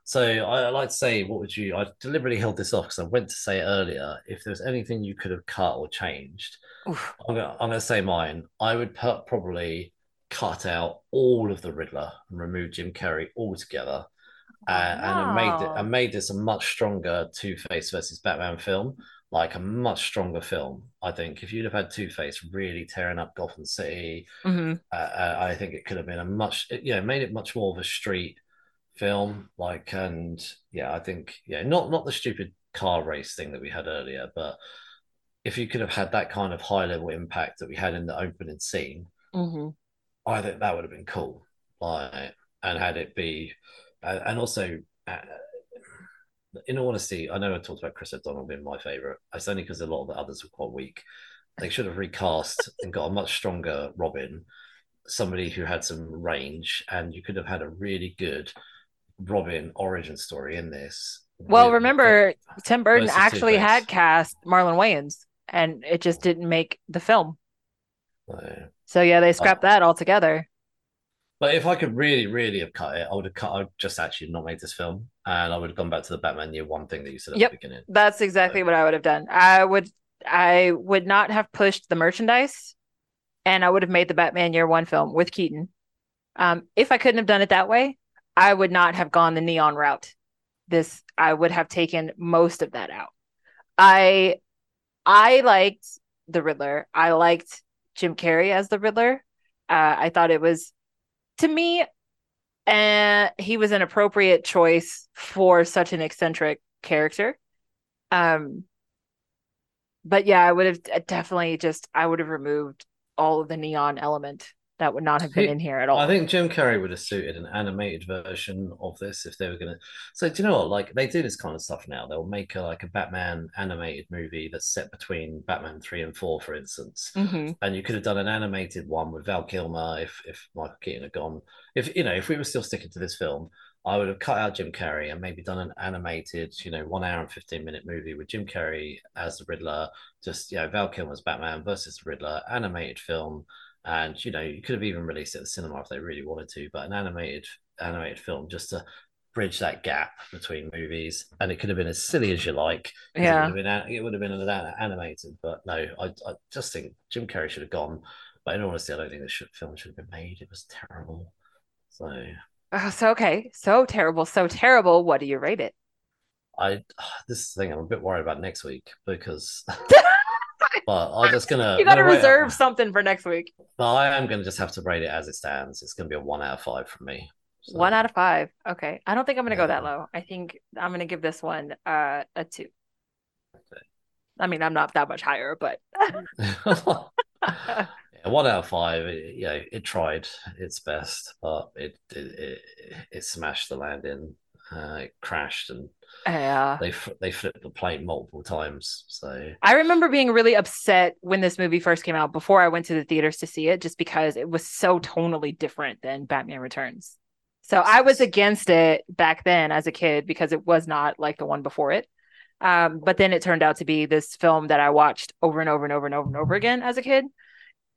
so I, I like to say, what would you? I deliberately held this off because I went to say earlier. If there's anything you could have cut or changed, Oof. I'm gonna I'm gonna say mine. I would put probably cut out all of the Riddler and remove Jim Carrey altogether, uh, and made it Wow. and made this a much stronger Two Face versus Batman film, like a much stronger film. I think if you'd have had Two Face really tearing up Gotham City, Mhm. uh, uh, I think it could have been a much you know made it much more of a street film. Like and yeah, I think yeah, not not the stupid car race thing that we had earlier, but if you could have had that kind of high level impact that we had in the opening scene, Mhm. I think that would have been cool. Like, and had it be, uh, and also, uh, in all honesty, I know I talked about Chris O'Donnell being my favorite. It's only because a lot of the others were quite weak. They should have recast and got a much stronger Robin, somebody who had some range, and you could have had a really good Robin origin story in this. Well, remember, Tim Burton actually had cast Marlon Wayans, and it just didn't make the film. Uh, So yeah, they scrapped Oh. that altogether. But if I could really, really have cut it, I would have cut. I would just actually not made this film, and I would have gone back to the Batman Year One thing that you said at Yep. the beginning. That's exactly what I would have done. I would I would not have pushed the merchandise and I would have made the Batman Year One film with Keaton. Um, if I couldn't have done it that way, I would not have gone the neon route. This I would have taken most of that out. I I liked the Riddler. I liked Jim Carrey as the Riddler. Uh, I thought it was to me and he was an appropriate choice for such an eccentric character. Um, but yeah, I would have uh, definitely just I would have removed all of the neon element that would not have been in here at all. I think Jim Carrey would have suited an animated version of this if they were gonna. So do you know what? Like they do this kind of stuff now. They'll make a, like a Batman animated movie that's set between Batman three and four, for instance. Mhm. And you could have done an animated one with Val Kilmer if if Michael Keaton had gone. If you know, if we were still sticking to this film, I would have cut out Jim Carrey and maybe done an animated, you know, one hour and fifteen minute movie with Jim Carrey as the Riddler. Just you know, Val Kilmer's Batman versus the Riddler, animated film. And you know, you could have even released it at the cinema if they really wanted to, but an animated animated film just to bridge that gap between movies. And it could have been as silly as you like Yeah. it would have been it would have been animated. But no, I, I just think Jim Carrey should have gone. But in honesty, I don't think the should, film should have been made. It was terrible. So Oh, so okay, so terrible, so terrible. What do you rate it? I this thing I'm a bit worried about next week because. but I'm just gonna. you got to I'm gonna rate it- reserve something for next week. But I am gonna just have to rate it as it stands. It's gonna be a one out of five from me. So- One out of five. Okay, I don't think I'm gonna go that low. I think I'm gonna give this one uh, a two. Okay. I mean, I'm not that much higher, but yeah, one out of five. It, you know, it tried its best, but it it, it, it smashed the landing. Uh, it crashed, and yeah. they f- they flipped the plane multiple times. So I remember being really upset when this movie first came out before I went to the theaters to see it, just because it was so tonally different than Batman Returns. So I was against it back then as a kid because it was not like the one before it. Um, but then it turned out to be this film that I watched over and over and over and over and over again as a kid.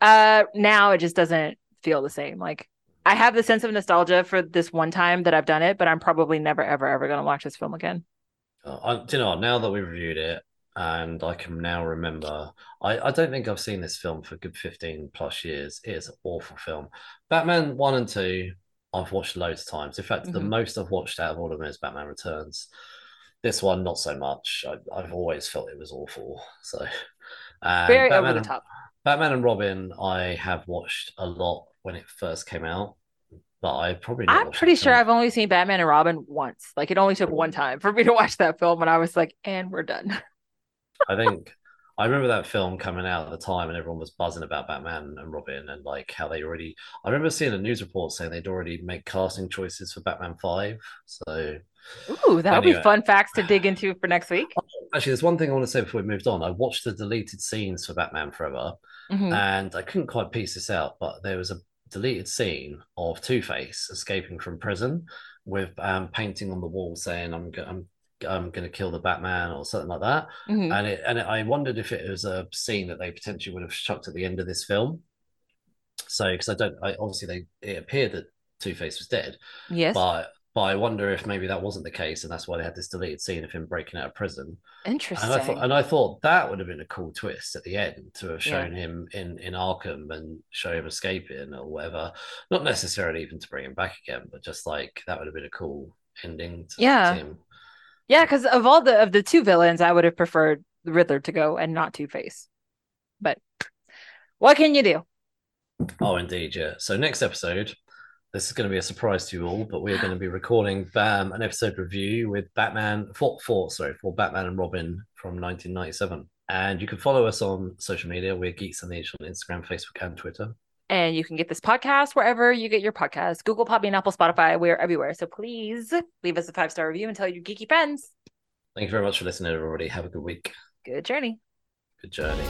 Uh, now it just doesn't feel the same. Like I have the sense of nostalgia for this one time that I've done it, but I'm probably never, ever, ever going to watch this film again. Uh, I, do you know, now that we reviewed it, and I can now remember. I, I don't think I've seen this film for good 15 plus years. It is an awful film. Batman 1 and 2, I've watched loads of times. In fact, mm-hmm. the most I've watched out of all of them is Batman Returns. This one, not so much. I, have always felt it was awful. So, very Batman over the top. Batman and Robin, I have watched a lot when it first came out but I probably. I'm pretty sure I've only seen Batman and Robin once. Like it only took one time for me to watch that film, and I was like, "And we're done." I think I remember that film coming out at the time, and everyone was buzzing about Batman and Robin, and like how they already. I remember seeing a news report saying they'd already made casting choices for Batman Five. So, ooh, that would anyway. be fun facts to dig into for next week. Actually, there's one thing I want to say before we moved on. I watched the deleted scenes for Batman Forever, mm-hmm. and I couldn't quite piece this out, but there was a deleted scene of Two Face escaping from prison with um, painting on the wall saying, "I'm, I'm I'm going to kill the Batman or something like that. Mm-hmm. And it, and it, I wondered if it was a scene that they potentially would have chucked at the end of this film. So because I don't, I obviously they it appeared that Two Face was dead. Yes. But but I wonder if maybe that wasn't the case, and that's why they had this deleted scene of him breaking out of prison. Interesting. And I thought, and I thought that would have been a cool twist at the end to have shown yeah. him in in Arkham and show him escaping or whatever. Not necessarily even to bring him back again, but just like that would have been a cool ending. To, yeah. him. Yeah, because of all the of the two villains, I would have preferred the Riddler to go and not Two Face. But what can you do? Oh, indeed, yeah. So next episode, this is going to be a surprise to you all, but we're going to be recording BAM an episode review with Batman for, for sorry for Batman and Robin from 1997. And you can follow us on social media. We're Geeks on the Edge on Instagram, Facebook, and Twitter. And you can get this podcast wherever you get your podcast Google, Podbean, Apple, Spotify. We're everywhere. So please leave us a five star review and tell your geeky friends. Thank you very much for listening, everybody. Have a good week. Good journey. Good journey.